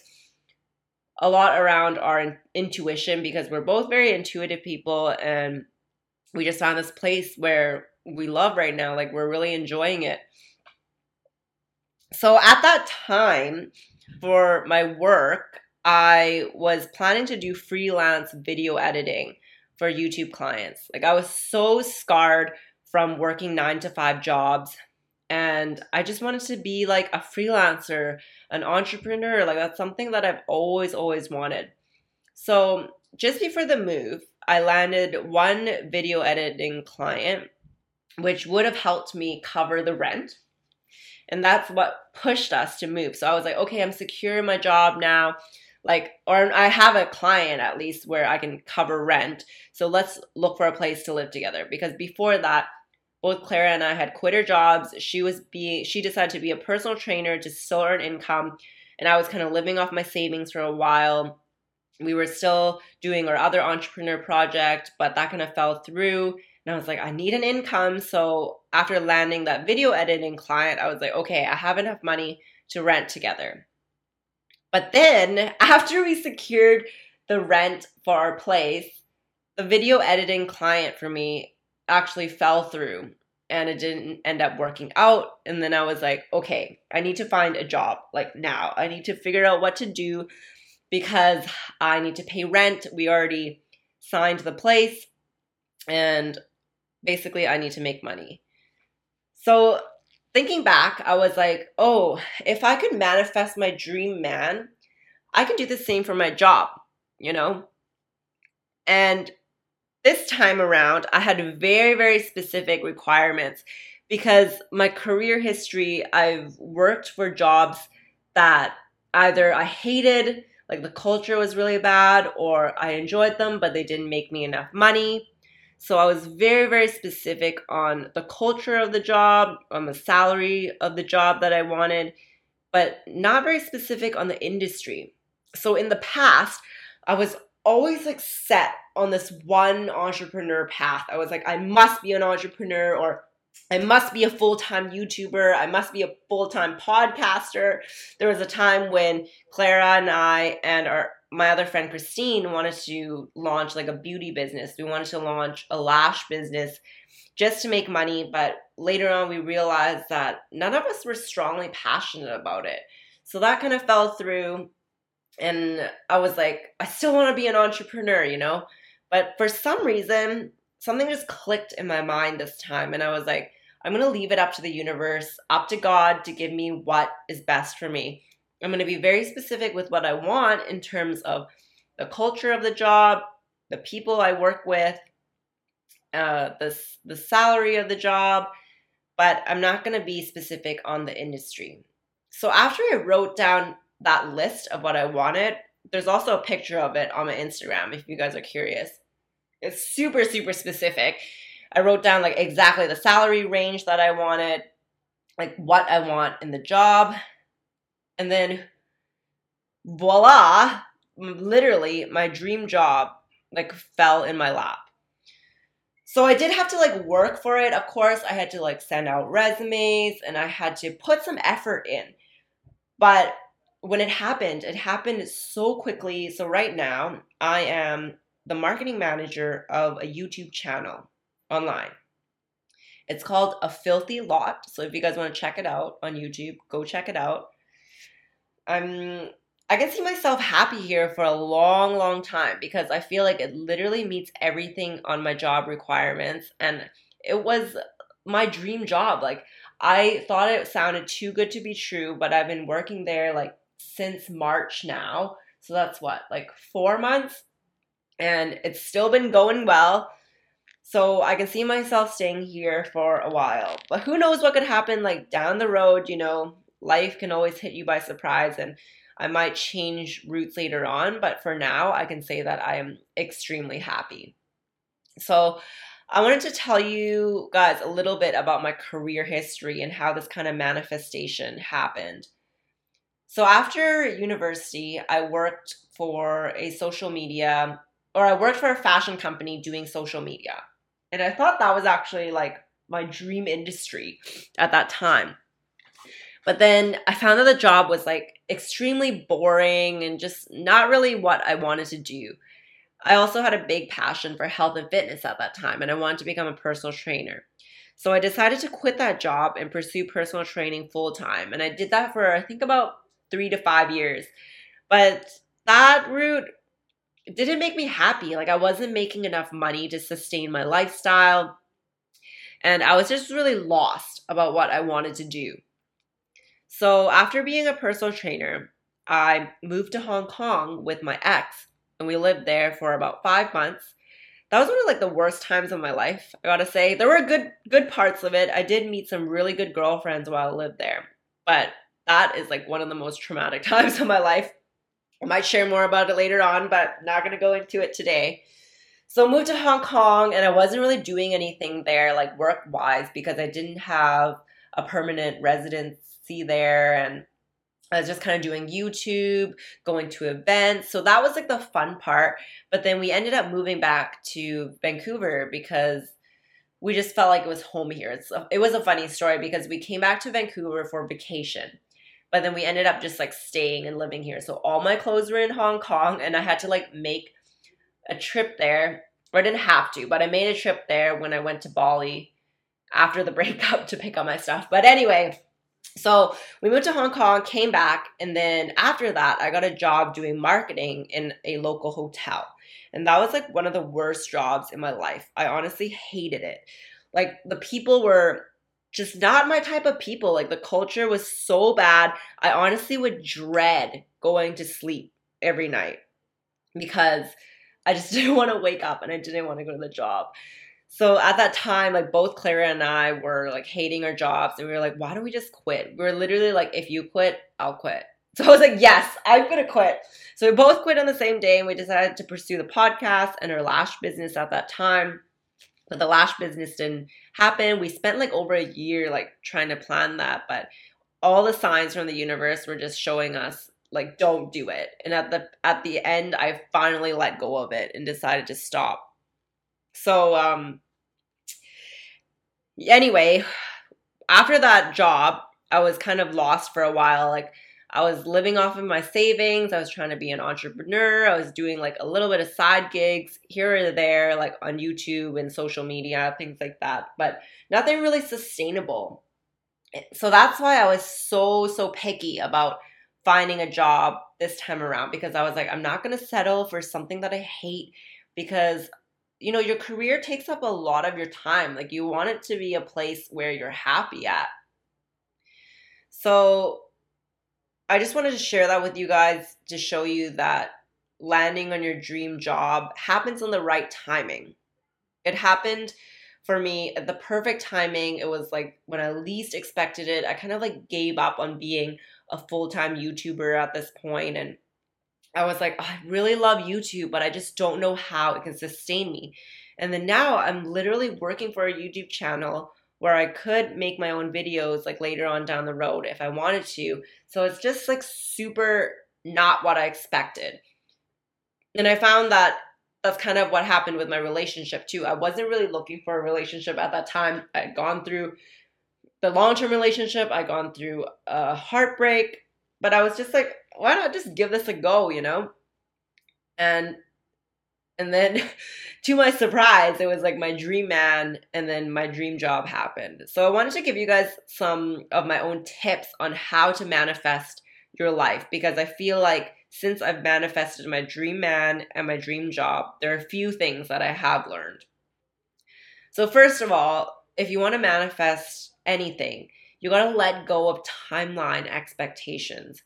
a lot around our intuition because we're both very intuitive people and we just found this place where we love right now like we're really enjoying it so at that time for my work i was planning to do freelance video editing for youtube clients like i was so scarred from working 9 to 5 jobs and I just wanted to be like a freelancer, an entrepreneur. Like that's something that I've always, always wanted. So just before the move, I landed one video editing client, which would have helped me cover the rent. And that's what pushed us to move. So I was like, okay, I'm secure in my job now. Like, or I have a client at least where I can cover rent. So let's look for a place to live together. Because before that, both Clara and I had quit our jobs. She was being she decided to be a personal trainer to still earn income, and I was kind of living off my savings for a while. We were still doing our other entrepreneur project, but that kind of fell through. And I was like, I need an income. So after landing that video editing client, I was like, okay, I have enough money to rent together. But then after we secured the rent for our place, the video editing client for me actually fell through and it didn't end up working out. And then I was like, okay, I need to find a job like now. I need to figure out what to do because I need to pay rent. We already signed the place and basically I need to make money. So thinking back, I was like, oh, if I could manifest my dream man, I can do the same for my job, you know? And this time around, I had very, very specific requirements because my career history, I've worked for jobs that either I hated, like the culture was really bad, or I enjoyed them, but they didn't make me enough money. So I was very, very specific on the culture of the job, on the salary of the job that I wanted, but not very specific on the industry. So in the past, I was always like set on this one entrepreneur path. I was like, I must be an entrepreneur or I must be a full time YouTuber. I must be a full time podcaster. There was a time when Clara and I and our my other friend Christine wanted to launch like a beauty business. We wanted to launch a lash business just to make money, but later on we realized that none of us were strongly passionate about it. So that kind of fell through and I was like, I still want to be an entrepreneur, you know? But for some reason, something just clicked in my mind this time. And I was like, I'm going to leave it up to the universe, up to God to give me what is best for me. I'm going to be very specific with what I want in terms of the culture of the job, the people I work with, uh, the, the salary of the job, but I'm not going to be specific on the industry. So after I wrote down that list of what I wanted, there's also a picture of it on my Instagram if you guys are curious. It's super, super specific. I wrote down like exactly the salary range that I wanted, like what I want in the job. And then voila, literally my dream job like fell in my lap. So I did have to like work for it. Of course, I had to like send out resumes and I had to put some effort in. But when it happened, it happened so quickly. So right now, I am the marketing manager of a YouTube channel online. It's called A Filthy Lot. So if you guys want to check it out on YouTube, go check it out. I'm I can see myself happy here for a long, long time because I feel like it literally meets everything on my job requirements and it was my dream job. Like I thought it sounded too good to be true, but I've been working there like since March now. So that's what, like four months? And it's still been going well. So I can see myself staying here for a while. But who knows what could happen like down the road, you know, life can always hit you by surprise and I might change routes later on, but for now I can say that I am extremely happy. So I wanted to tell you guys a little bit about my career history and how this kind of manifestation happened. So after university, I worked for a social media or I worked for a fashion company doing social media. And I thought that was actually like my dream industry at that time. But then I found that the job was like extremely boring and just not really what I wanted to do. I also had a big passion for health and fitness at that time, and I wanted to become a personal trainer. So I decided to quit that job and pursue personal training full time. And I did that for, I think, about three to five years. But that route didn't make me happy. Like, I wasn't making enough money to sustain my lifestyle. And I was just really lost about what I wanted to do. So, after being a personal trainer, I moved to Hong Kong with my ex and we lived there for about five months. That was one of like the worst times of my life. I gotta say, there were good good parts of it. I did meet some really good girlfriends while I lived there, but that is like one of the most traumatic [laughs] times of my life. I might share more about it later on, but not gonna go into it today. So I moved to Hong Kong and I wasn't really doing anything there, like work wise, because I didn't have a permanent residency there and I was just kind of doing YouTube, going to events. So that was like the fun part. But then we ended up moving back to Vancouver because we just felt like it was home here. It's, it was a funny story because we came back to Vancouver for vacation. But then we ended up just like staying and living here. So all my clothes were in Hong Kong and I had to like make a trip there. Or I didn't have to, but I made a trip there when I went to Bali after the [laughs] breakup to pick up my stuff. But anyway, so we moved to Hong Kong, came back, and then after that, I got a job doing marketing in a local hotel. And that was like one of the worst jobs in my life. I honestly hated it. Like the people were just not my type of people. Like the culture was so bad. I honestly would dread going to sleep every night because I just [laughs] didn't want to wake up and I didn't want to go to the job. So at that time, like both Clara and I were like hating our jobs and we were like, why don't we just quit? We were literally like, if you quit, I'll quit. [laughs] So I was like, yes, I'm gonna quit. So we both quit on the same day and we decided to pursue the podcast and our lash business at that time. But the lash business didn't happen. We spent like over a year like trying to plan that, but all the signs from the universe were just showing us like don't do it. And at the at the end I finally let go of it and decided to stop so um anyway, after that job, I was kind of lost for a while. Like I was living off of my savings. I was trying to be an entrepreneur. I was doing like a little bit of side gigs here or there, like on YouTube and social media, things like that, but nothing really sustainable. So that's why I was so, so picky about finding a job this time around because I was like, I'm not going to settle for something that I hate because you know, your career takes up a lot of your time. Like you want it to be a place where you're happy at. So I just wanted to share that with you guys to show you that landing on your dream job happens on the right timing. It happened for me at the perfect timing. It was like when I least expected it. I kind of like gave up on being a full-time YouTuber at this point and I was like, oh, I really love YouTube, but I just don't know how it can sustain me. And then now I'm literally working for a YouTube channel where I could make my own videos like later on down the road if I wanted to. So it's just like super not what I expected. And I found that that's kind of what happened with my relationship too. I wasn't really looking for a relationship at that time. I had gone through the long term relationship, I'd gone through a heartbreak, but I was just like, why not just give this a go, you know? And and then [laughs] to my surprise, it was like my dream man and then my dream job happened. So I wanted to give you guys some of my own tips on how to manifest your life because I feel like since I've manifested my dream man and my dream job, there are a few things that I have learned. So first of all, if you want to manifest anything, you got to let go of timeline expectations.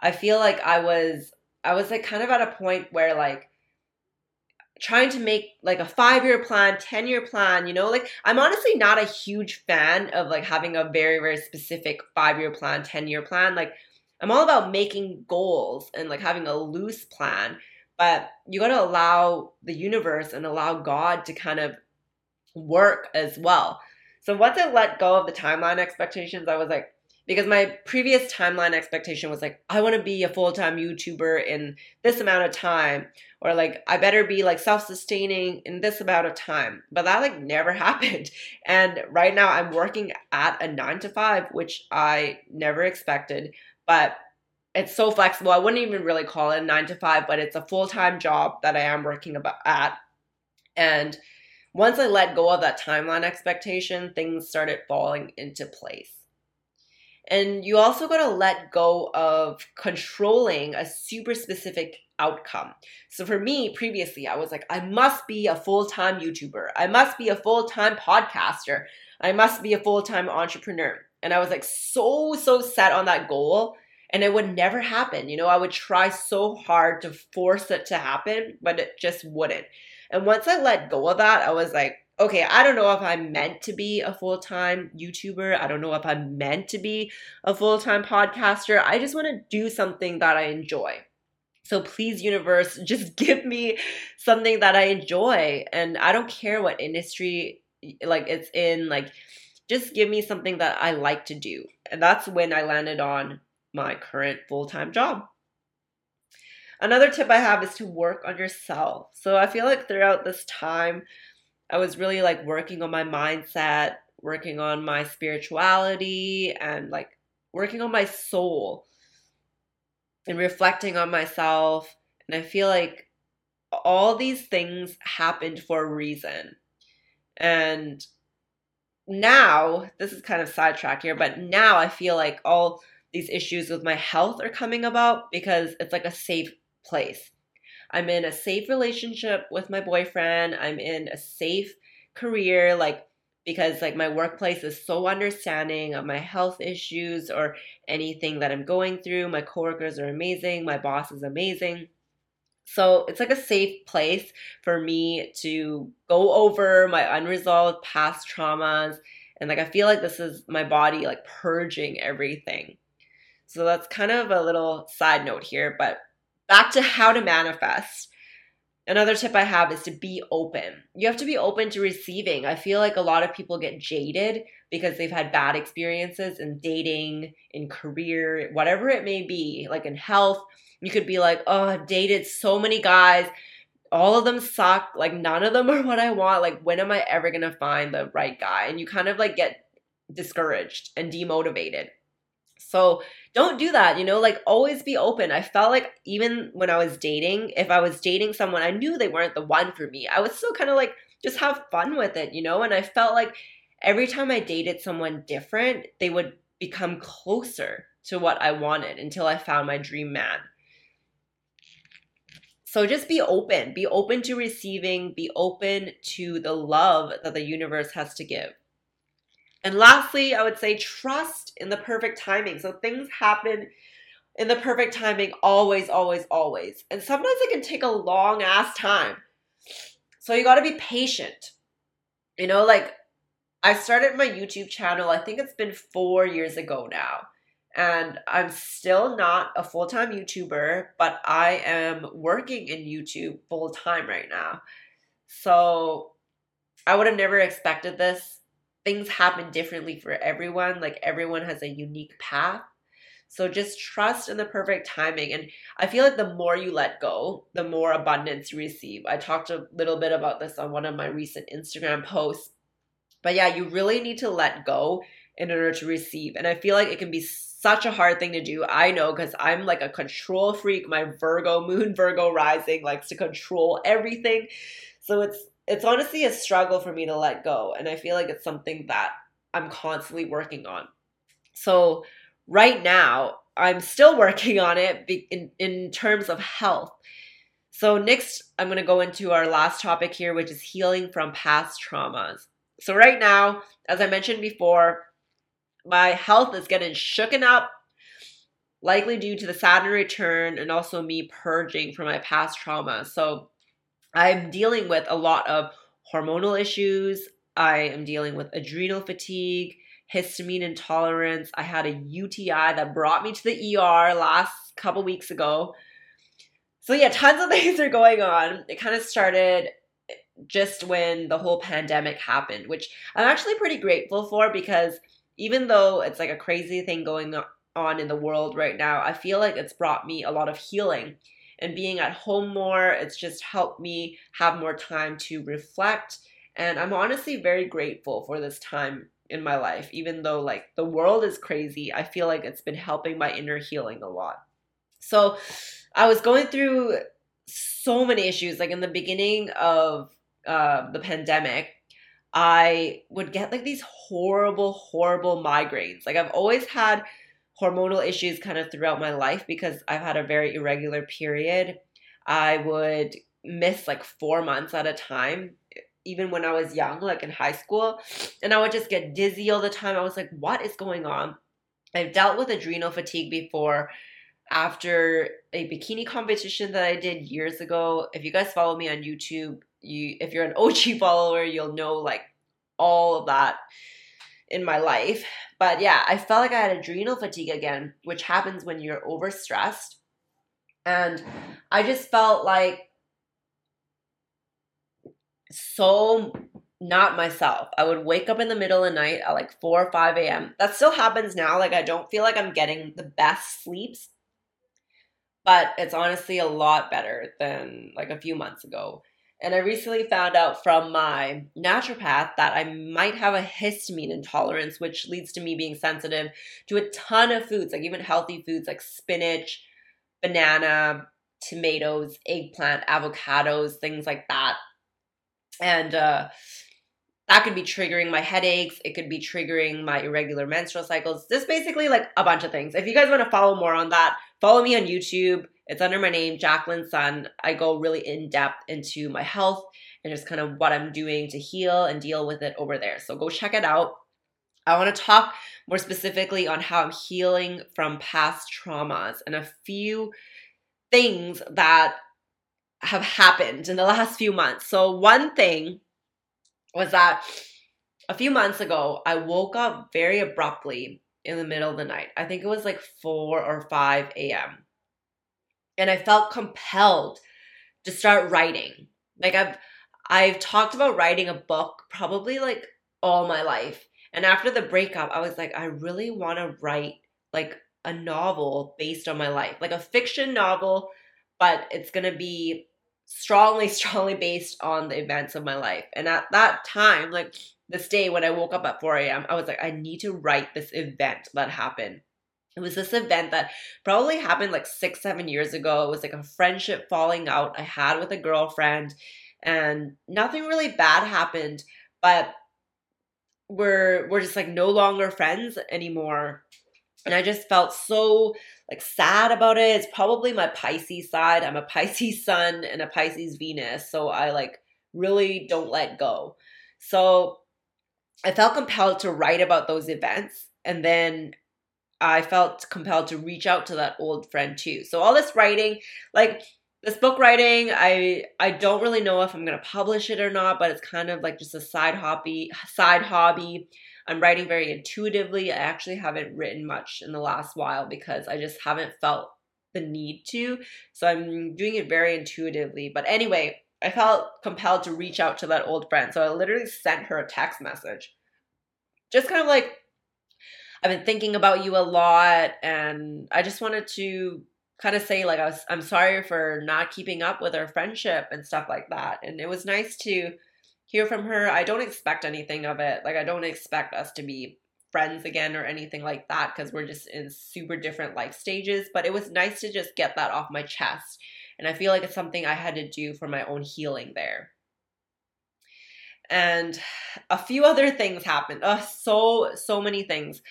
I feel like I was I was like kind of at a point where like trying to make like a 5-year plan, 10-year plan, you know, like I'm honestly not a huge fan of like having a very very specific 5-year plan, 10-year plan. Like I'm all about making goals and like having a loose plan, but you got to allow the universe and allow God to kind of work as well. So once I let go of the timeline expectations, I was like, because my previous timeline expectation was like, I want to be a full time YouTuber in this amount of time, or like, I better be like self sustaining in this amount of time. But that like never [laughs] happened. And right now I'm working at a nine to five, which I never expected, but it's so flexible. I wouldn't even really call it a nine to five, but it's a full time job that I am working about at. And once I let go of that timeline expectation, things started falling into place. And you also got to let go of controlling a super specific outcome. So for me, previously, I was like, I must be a full time YouTuber. I must be a full time podcaster. I must be a full time entrepreneur. And I was like, so, so set on that goal. And it would never happen. You know, I would try so hard to force it to happen, but it just wouldn't. And once I let go of that, I was like, okay, I don't know if I'm meant to be a full time YouTuber. I don't know if I'm meant to be a full time podcaster. I just want to do something that I enjoy. So please, universe, [laughs] just give me something that I enjoy. And I don't care what industry like it's in, like just give me something that I like to do. And that's when I landed on my current full time job. Another tip I have is to work on yourself. So I feel like throughout this time, I was really like working on my mindset, working on my spirituality, and like working on my soul and reflecting on myself. And I feel like all these things happened for a reason. And now, this is kind of sidetrack here, but now I feel like all these issues with my health are coming about because it's like a safe place. I'm in a safe relationship with my boyfriend. I'm in a safe career, like, because like my workplace is so understanding of my health issues or anything that I'm going through. My coworkers are amazing. My boss is amazing. So it's like a safe place for me to go over my unresolved past traumas. And like I feel like this is my body like purging everything. So that's kind of a little side note here, but back to how to manifest. Another tip I have is to be open. You have to be open to receiving. I feel like a lot of people get jaded because they've had bad experiences in dating, in career, whatever it may be, like in health. You could be like, oh, I've dated so many guys. All of them suck. Like, none of them are [laughs] what I want. Like, when am I ever going to find the right guy? And you kind of like get discouraged and demotivated. So don't do that, you know, like always be open. I felt like even when I was dating, if I was dating someone, I knew they weren't the one for me. I was still kind of like just have fun with it, you know, and I felt like every time I dated someone different, they would become closer to what I wanted until I found my dream man. So just be open, be open to receiving, be open to the love that the universe has to give. And lastly, I would say trust in the perfect timing. So things happen in the perfect timing always, always, always. And sometimes it can take a long ass time. So you got to be patient. You know, like I started my YouTube channel, I think it's been four years ago now. And I'm still not a full time YouTuber, but I am working in YouTube full time right now. So I would have never expected this things happen differently for everyone. Like everyone has a unique path. So just trust in the perfect timing. And I feel like the more you let go, the more abundance you receive. I talked a little bit about this on one of my recent Instagram posts. But yeah, you really need to let go in order to receive. And I feel like it can be such a hard thing to do. I know because I'm like a control freak. My Virgo, moon [laughs] Virgo rising likes to control everything. So it's it's honestly a struggle for me to let go. And I feel like it's something that I'm constantly working on. So, right now, I'm still [laughs] working on it in, in terms of health. So, next, I'm going to go into our last topic here, which is healing from past traumas. So, right now, as I mentioned before, my health is getting shooken up, likely due to the Saturn return and also me purging from my past trauma. So I'm dealing with a lot of hormonal issues. I am dealing with adrenal fatigue, histamine intolerance. I had a UTI that brought me to the ER last couple weeks ago. So yeah, tons of [laughs] things are going on. It kind of started just when the whole pandemic happened, which I'm actually pretty grateful for because even though it's like a crazy thing going on in the world right now, I feel like it's brought me a lot of healing. And being at home more, it's just helped me have more time to reflect. And I'm honestly very grateful for this time in my life, even though like the world is crazy. I feel like it's been helping my inner healing a lot. So I was going through so many issues. Like in the beginning of uh, the pandemic, I would get like these horrible, horrible migraines. Like I've always had hormonal issues kind of throughout my life because I've had a very irregular period. I would miss like four months at a time, even when I was young, like in high school. And I would just get dizzy all the time. I was like, what is going on? I've dealt with adrenal fatigue before after a bikini competition that I did years ago. If you guys follow me on YouTube, you if you're an [laughs] OG follower, you'll know like all of that in my life. But yeah, I felt like I had adrenal fatigue again, which happens when you're overstressed. And I just felt like so not myself. I would wake up in the middle of the night at like 4 or 5 a.m. That still happens now. Like, I don't feel like I'm getting the best sleeps, but it's honestly a lot better than like a few months ago. And I recently found out from my naturopath that I might have a histamine intolerance, which leads to me being sensitive to a ton of foods, like even healthy foods like spinach, banana, tomatoes, eggplant, avocados, things like that. And uh, that could be triggering my headaches. It could be triggering my irregular menstrual cycles. Just basically like a bunch of things. If you guys want to follow more on that, follow me on YouTube it's under my name, Jacqueline Sun. I go really in depth into my health and just kind of what I'm doing to heal and deal with it over there. So go check it out. I want to talk more specifically on how I'm healing from past traumas and a few things that have happened in the last few months. So, one thing was that a few months ago, I woke up very abruptly in the middle of the night. I think it was like 4 or 5 a.m and I felt compelled to start writing. Like I've I've talked about writing a book probably like all my life. And after the breakup, I was like I really want to write like a novel based on my life, like a fiction novel, but it's going to be strongly [laughs] strongly based on the events of my life. And at that time, like this day when I woke up at 4 a.m., I was like I need to write this event that happened it was this event that probably happened like six, seven years ago. It was like a friendship falling out I had with a girlfriend, and nothing really bad happened, but we're we're just like no longer friends anymore. And I just felt so like sad about it. It's probably my Pisces side. I'm a Pisces sun and a Pisces Venus, so I like really don't let go. So I felt compelled to write about those events. And then I felt compelled to reach out to that old friend too. So all this writing, like this book writing, I I don't really know if I'm gonna publish it or not, but it's kind of like just a side hobby. Side hobby. I'm writing very intuitively. I actually haven't written much in the last while because I just haven't felt the need to. So I'm doing it very intuitively. But anyway, I felt compelled to reach out to that old friend. So I literally sent her a text message. Just kind of like I've been thinking about you a lot, and I just wanted to kind of say like I was I'm sorry for not keeping up with our friendship and stuff like that. And it was nice to hear from her. I don't expect anything of it. Like I don't expect us to be friends again or anything like that because we're just in super different life stages, but it was nice to just get that off my chest. And I feel like it's something I had to do for my own healing there. And a few other things happened. Oh, so so many things.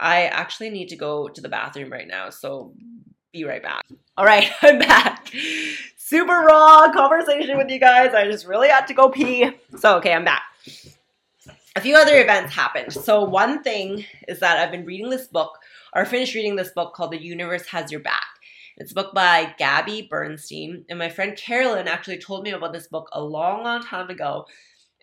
I actually need to go to the bathroom right now, so be right back. All right, [laughs] I'm back. Super raw conversation with you guys. I just really had to go pee. So, okay, I'm back. a few other events happened. So one thing is that I've been reading this book or finished reading this book called The Universe Has Your Back. It's a book by Gabby Bernstein. And my friend Carolyn actually told me about this book a long, long time ago.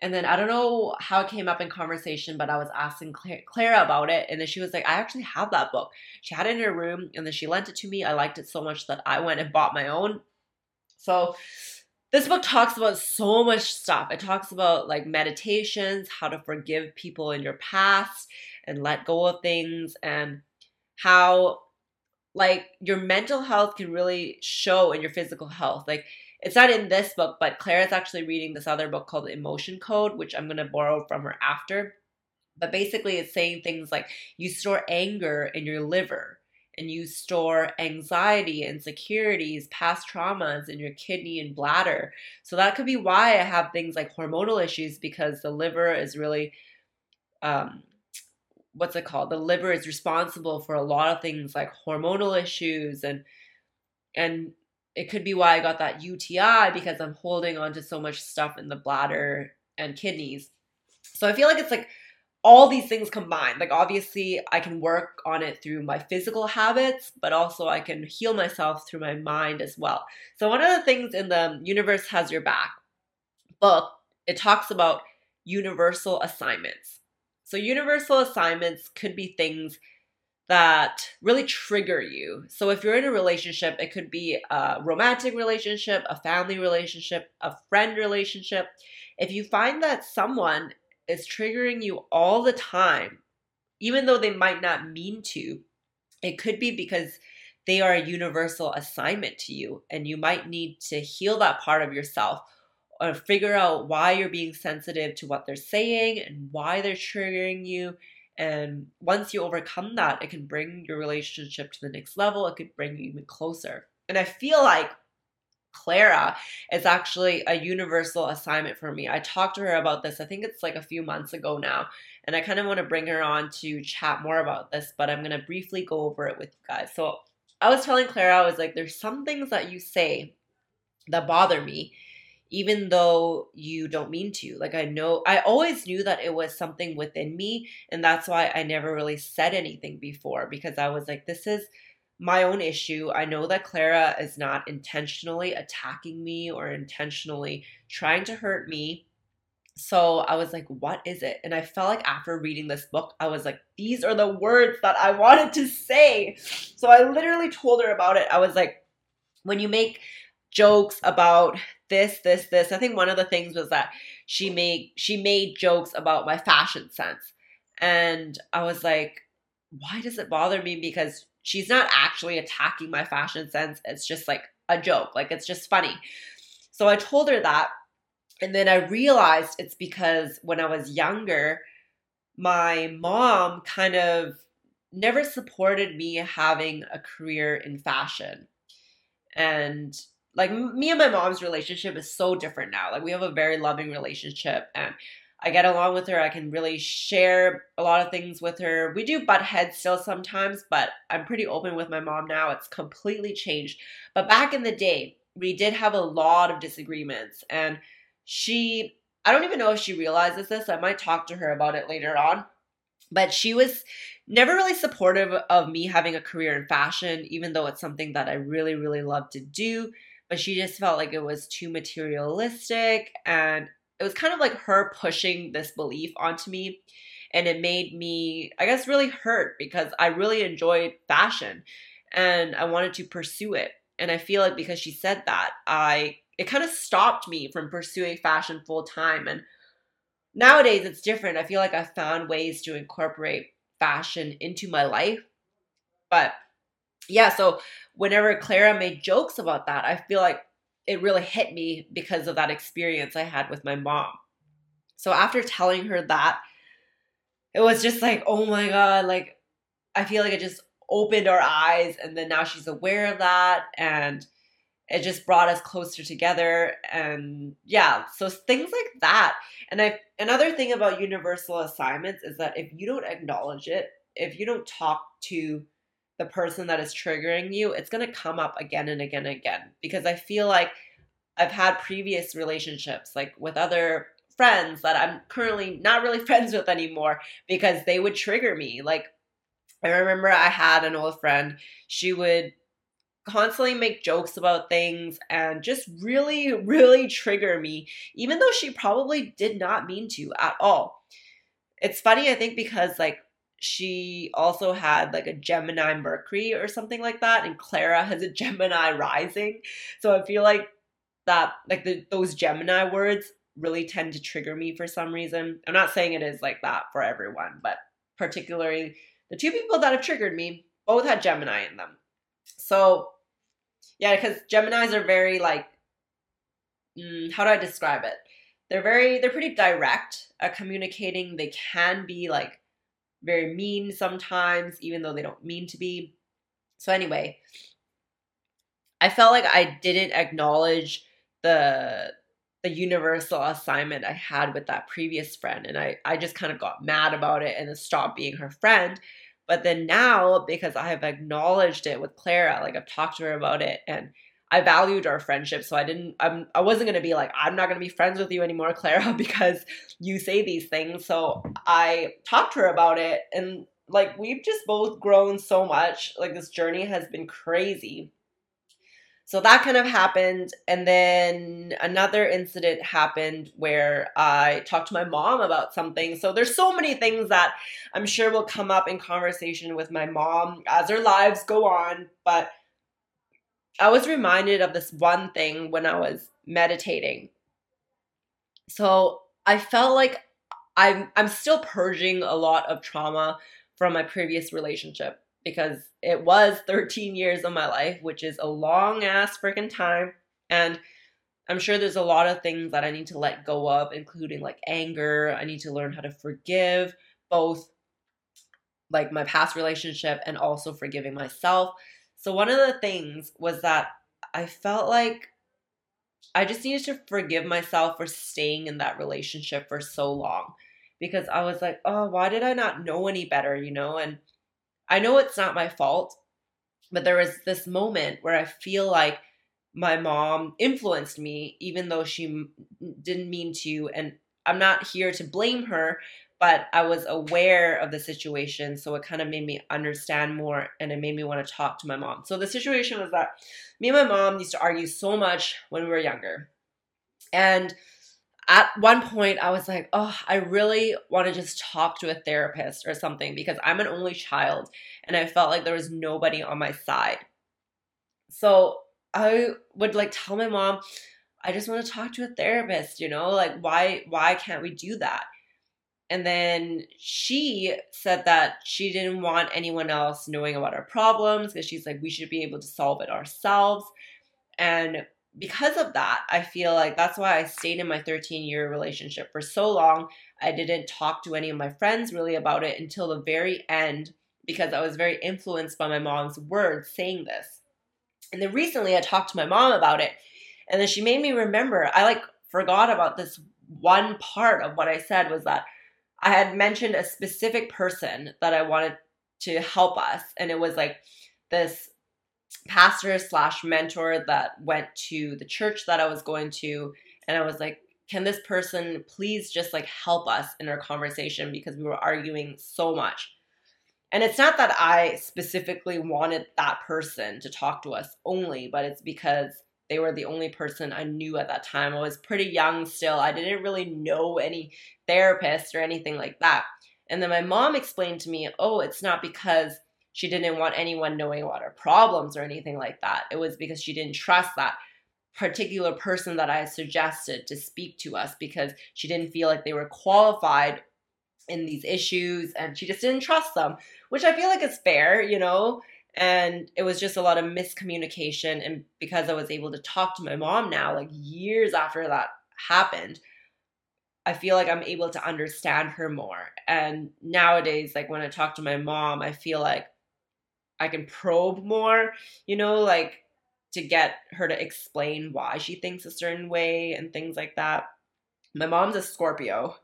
And then I don't know how it came up in conversation, but I was asking Clara about it. And then she was like, I actually have that book. She had it in her room and then she lent it to me. I liked it so much that I went and bought my own. So this book talks about so much stuff. It talks about like meditations, how to forgive people in your past and let go of things, and how like your mental health can really show in your physical health. Like it's not in this book, but Claire is actually reading this other book called Emotion Code, which I'm going to borrow from her after. But basically, it's saying things like you store anger in your liver and you store anxiety, insecurities, past traumas in your kidney and bladder. So that could be why I have things like hormonal issues because the liver is really um what's it called? The liver is responsible for a lot of things like hormonal issues and and it could be why I got that UTI because I'm holding on to so much stuff in the bladder and kidneys. So I feel like it's like all these things combined. Like, obviously, I can work on it through my physical habits, but also I can heal myself through my mind as well. So, one of the things in the Universe Has Your Back book, it talks about universal assignments. So, universal assignments could be things that really trigger you. So, if you're in a relationship, it could be a romantic relationship, a family relationship, a friend relationship. If you find that someone is triggering you all the time, even though they might not mean to, it could be because they are a universal assignment to you and you might need to heal that part of yourself or figure out why you're being sensitive to what they're saying and why they're triggering you. And once you overcome that, it can bring your relationship to the next level. It could bring you even closer. And I feel like Clara is actually a universal assignment for me. I talked to her about this, I think it's like a few months ago now, and I kind of want to bring her on to chat more about this, but I'm going to briefly go over it with you guys. So I was telling Clara, I was like, there's some things that you say that bother me, even though you don't mean to. Like, I know, I always knew that it was something within me, and that's why I never really said anything before because I was like, this is my own issue. I know that Clara is not intentionally attacking me or intentionally trying to hurt me. So I was like, what is it? And I felt like after reading this book, I was like, these are the words that I wanted to say. So I literally told her about it. I was like, when you make jokes about this, this, this, I think one of the things was that she made she made jokes about my fashion sense. And I was like, why does it bother me? Because she's not actually attacking my fashion sense. It's just like a joke. Like it's just funny. So I told her that. And then I realized it's because when I was younger, my mom kind of never supported me having a career in fashion. And like me and my mom's relationship is so different now. Like we have a very loving relationship and I get along with her. I can really share a lot of things with her. We do butt heads still sometimes, but I'm pretty open with my mom now. It's completely changed. But back in the day, we did have a lot of disagreements. And she, I don't even know if she realizes this. I might talk to her about it later on. But she was never really supportive of me having a career in fashion, even though it's something that I really, really love to do. But she just felt like it was too materialistic and it was kind of like her pushing this belief onto me and it made me i guess really hurt because i really enjoyed fashion and i wanted to pursue it. And i feel like because she said that i it kind of stopped me from pursuing fashion full time and nowadays it's different. I feel like i found ways to incorporate fashion into my life but yeah so whenever clara made jokes about that i feel like it really hit me because of that experience I had with my mom. So after telling her that, it was just like, oh my God, like, I feel like it just opened our eyes. And then now she's aware of that. And it just brought us closer together. And yeah, so things like that. And I, another thing about universal assignments is that if you don't acknowledge it, if you don't talk to the person that is triggering you, it's going to come up again and again and again. Because I feel like I've had previous relationships, like with other friends that I'm currently not really [laughs] friends with anymore because they would trigger me. Like, I remember I had an old friend, she would constantly make jokes about things and just really, really trigger me, even though she probably did not mean to at all. It's funny, I think, because like she also had like a Gemini Mercury or something like that, and Clara has a [laughs] Gemini rising. So I feel like that, like the, those Gemini words really tend to trigger me for some reason. I'm not saying it is like that for everyone, but particularly the two people that have triggered me both had Gemini in them. So yeah, because Geminis are very like, mm, how do I describe it? They're very, they're pretty direct at communicating. They can be like very mean sometimes, even though they don't mean to be. So anyway, I felt like I didn't acknowledge the the universal assignment I had with that previous friend. And I, I just kind of got mad about it and stopped being her friend. But then now, because I have acknowledged it with Clara, like I've talked to her about it and I valued our friendship. So I didn't, I'm, I wasn't going to be like, I'm not going to be friends with you anymore, [laughs] Clara, because you say these things. So I talked to her about it and like we've just both grown so much. Like this journey has been crazy. So that kind of happened. And then another incident happened where I talked to my mom about something. So there's so many things that I'm sure will come up in conversation with my mom as our lives go on. But I was reminded of this one thing when I was meditating. So I felt like I'm I'm still purging a lot of trauma from my previous relationship because it was 13 years of my life, which is a long ass freaking time. And I'm sure there's a lot of things that I need to let go of, including like anger. I need to learn how to forgive both like my past relationship and also forgiving myself. So, one of the things was that I felt like I just needed to forgive myself for staying in that relationship for so long because I was like, oh, why did I not know any better, you know? And I know it's not my fault, but there was this moment where I feel like my mom influenced me, even though she didn't mean to. And I'm not here to blame her, but I was aware of the situation. So it kind of made me understand more and it made me want to talk to my mom. So the situation was that me and my mom used to argue so much when we were younger. And at one point I was like, oh, I really want to just talk to a therapist or something because I'm an only child and I felt like there was nobody on my side. So I would like tell my mom, I just want to talk to a therapist, you know, like why why can't we do that? And then she said that she didn't want anyone else knowing about our problems because she's like, we should be able to solve it ourselves. And because of that, I feel like that's why I stayed in my 13 year relationship for so long. I didn't talk to any of my friends really about it until the very end because I was very influenced by my mom's words saying this. And then recently I talked to my mom about it, and then she made me remember. I like forgot about this one part of what I said was that I had mentioned a specific person that I wanted to help us, and it was like this pastor slash mentor that went to the church that I was going to, and I was like, can this person please just like help us in our conversation because we were arguing so much. And it's not that I specifically wanted that person to talk to us only, but it's because they were the only person I knew at that time. I was pretty young still. I didn't really know any therapist or anything like that. And then my mom explained to me, oh, it's not because she didn't want anyone knowing about her problems or anything like that. It was because she didn't trust that particular person that I suggested to speak to us because she didn't feel like they were qualified in these issues and she just didn't trust them, which I feel like is fair, you know? And it was just a lot of miscommunication. And because I was able to talk to my mom now, like years after that happened, I feel like I'm able to understand her more. And nowadays, like when I talk to my mom, I feel like I can probe more, you know, like to get her to explain why she thinks a certain way and things like that. My mom's a Scorpio,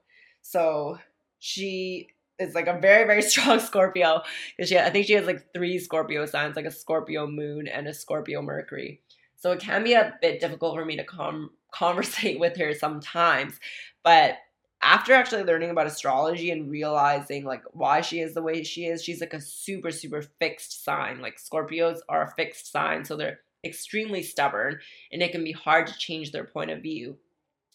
so she is like a very very [laughs] strong Scorpio because she I think she has like three Scorpio signs, like a Scorpio moon and a Scorpio Mercury. So it can be a bit difficult for me to com- [laughs] conversate with her sometimes, but after actually learning about astrology and realizing like why she is the way she is, she's like a super, super fixed sign. Like Scorpios are a fixed sign, so they're extremely stubborn and it can be hard to change their point of view.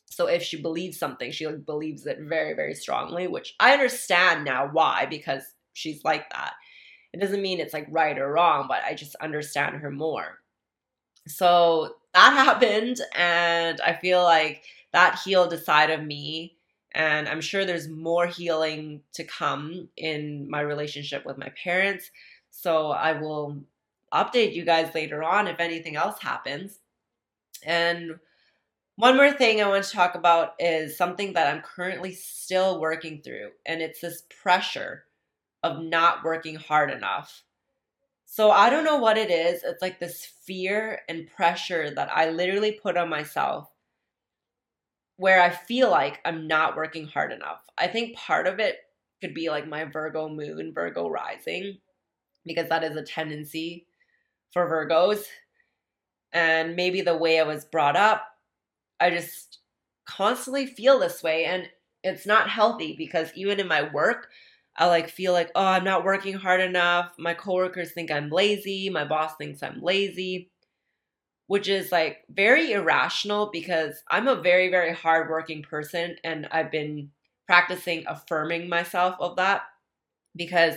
So if she believes something, she like believes it very, very strongly, which I understand now why, because she's like that. It doesn't mean it's like right or wrong, but I just understand her more. So that [laughs] happened, and I feel like that healed a side of me. And I'm sure there's more healing to come in my relationship with my parents. So I will update you guys later on if anything else happens. And one more thing I want to talk about is something that I'm currently still working through, and it's this pressure of not working hard enough. So I don't know what it is. It's like this fear and pressure that I literally put on myself where I feel like I'm not working hard enough. I think part of it could be like my Virgo moon, Virgo rising, because that is a tendency for Virgos. And maybe the way I was brought up, I just constantly feel this way. And it's not healthy because even in my work, I like feel like, oh, I'm not working hard enough. My coworkers think I'm lazy. My boss thinks I'm lazy, which is like very irrational because I'm a very, very hardworking person and I've been practicing affirming myself of that because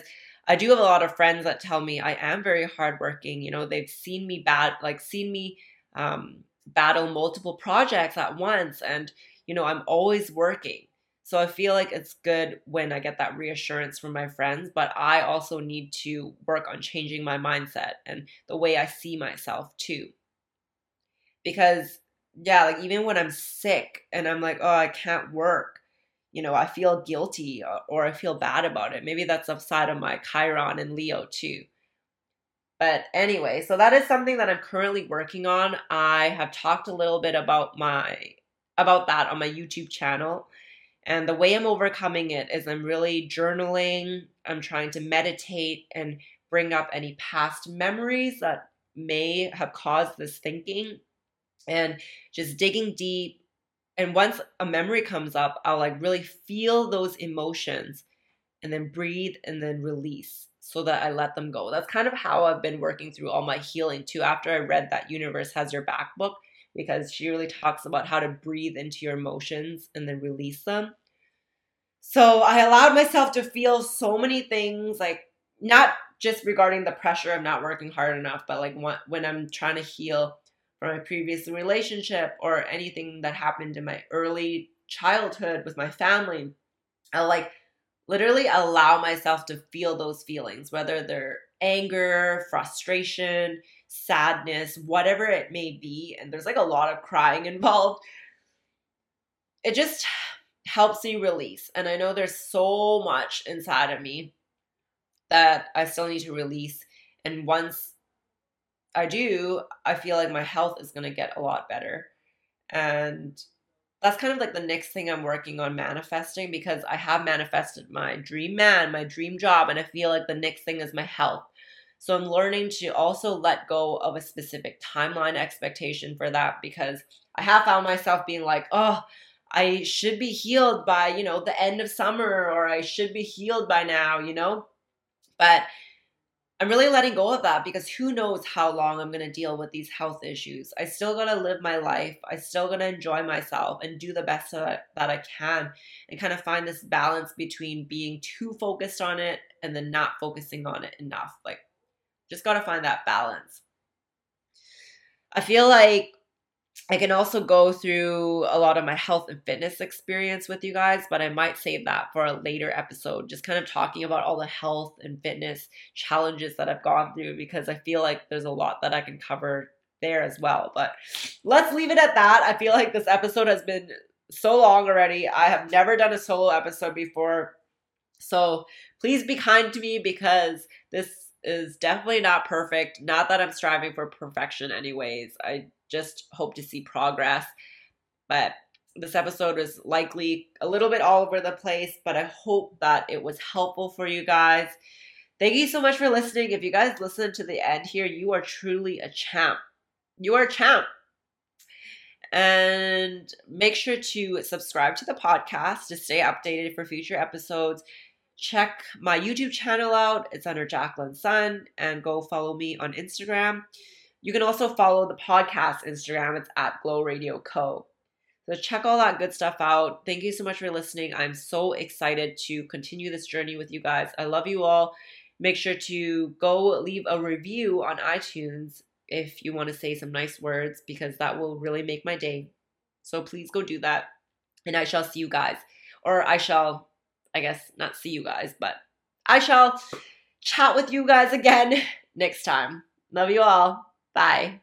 I do have a lot of friends that tell me I am very hardworking. You know, they've seen me bad, like seen me um, battle multiple projects at once, and you know, I'm always working. So I feel like it's good when I get that reassurance from my friends, but I also need to work on changing my mindset and the way I see myself too. Because yeah, like even when I'm sick and I'm like, oh, I can't work, you know, I feel guilty uh, or I feel bad about it. Maybe that's upside of my Chiron and Leo too. But anyway, so that is something that I'm currently working on. I have talked a little bit about my about that on my YouTube channel. And the way I'm overcoming it is I'm really journaling, I'm trying to meditate and bring up any past memories that may have caused this thinking and just digging deep and once a memory comes up, I'll like really feel those emotions and then breathe and then release so that I let them go. That's kind of how I've been working through all my healing too after I read that Universe Has Your Back book because she really talks about how to breathe into your emotions and then release them. So I allowed myself to feel so many things like not just regarding the pressure of not working hard enough, but like when I'm trying to heal from my previous relationship or anything that happened in my early childhood with my family. I like literally allow myself to feel those feelings, whether they're anger, frustration, sadness, whatever it may be. And there's like a lot of crying [laughs] involved. It just helps me release. And I know there's so much inside of me that I still need to release. And once I do, I feel like my health is going to get a lot better. And that's kind of like the next thing I'm working on manifesting because I have manifested my dream man, my dream job, and I feel like the next thing is my health. So I'm learning to also let go of a specific timeline expectation for that because I have found myself being like, oh, I should be healed by, you know, the end of summer or I should be healed by now, you know? But I'm really letting go of that because who knows how long I'm going to deal with these health issues. I still got to live my life. I still got to enjoy myself and do the best that that I can and kind of find this balance between being too focused on it and then not focusing on it enough. Like, just got to find that balance. I feel like I can also go through a lot of my health and fitness experience with you guys, but I might save that for a later episode, just kind of talking about all the health and fitness challenges that I've gone through because I feel like there's a lot that I can cover there as well. But let's leave it at that. I feel like this episode has been so long already. I have never done a solo episode before. So please be kind to me because this is definitely not perfect. Not that I'm striving for perfection, anyways. I just hope to see progress. But this episode was likely a little bit all over the place, but I hope that it was helpful for you guys. Thank you so much for listening. If you guys listen to the end here, you are truly a champ. You are a champ. And make sure to subscribe to the podcast to stay updated for future episodes. Check my YouTube channel out. It's under Jacqueline Sun. And go follow me on Instagram. You can also follow the podcast Instagram. It's at Glow Radio Co. So check all that good stuff out. Thank you so much for listening. I'm so excited to continue this journey with you guys. I love you all. Make sure to go leave a review on iTunes if you want to say some nice words because that will really make my day. So please go do that. And I shall see you guys. Or I shall, I guess, not see you guys, but I shall chat with you guys again [laughs] next time. Love you all. Bye.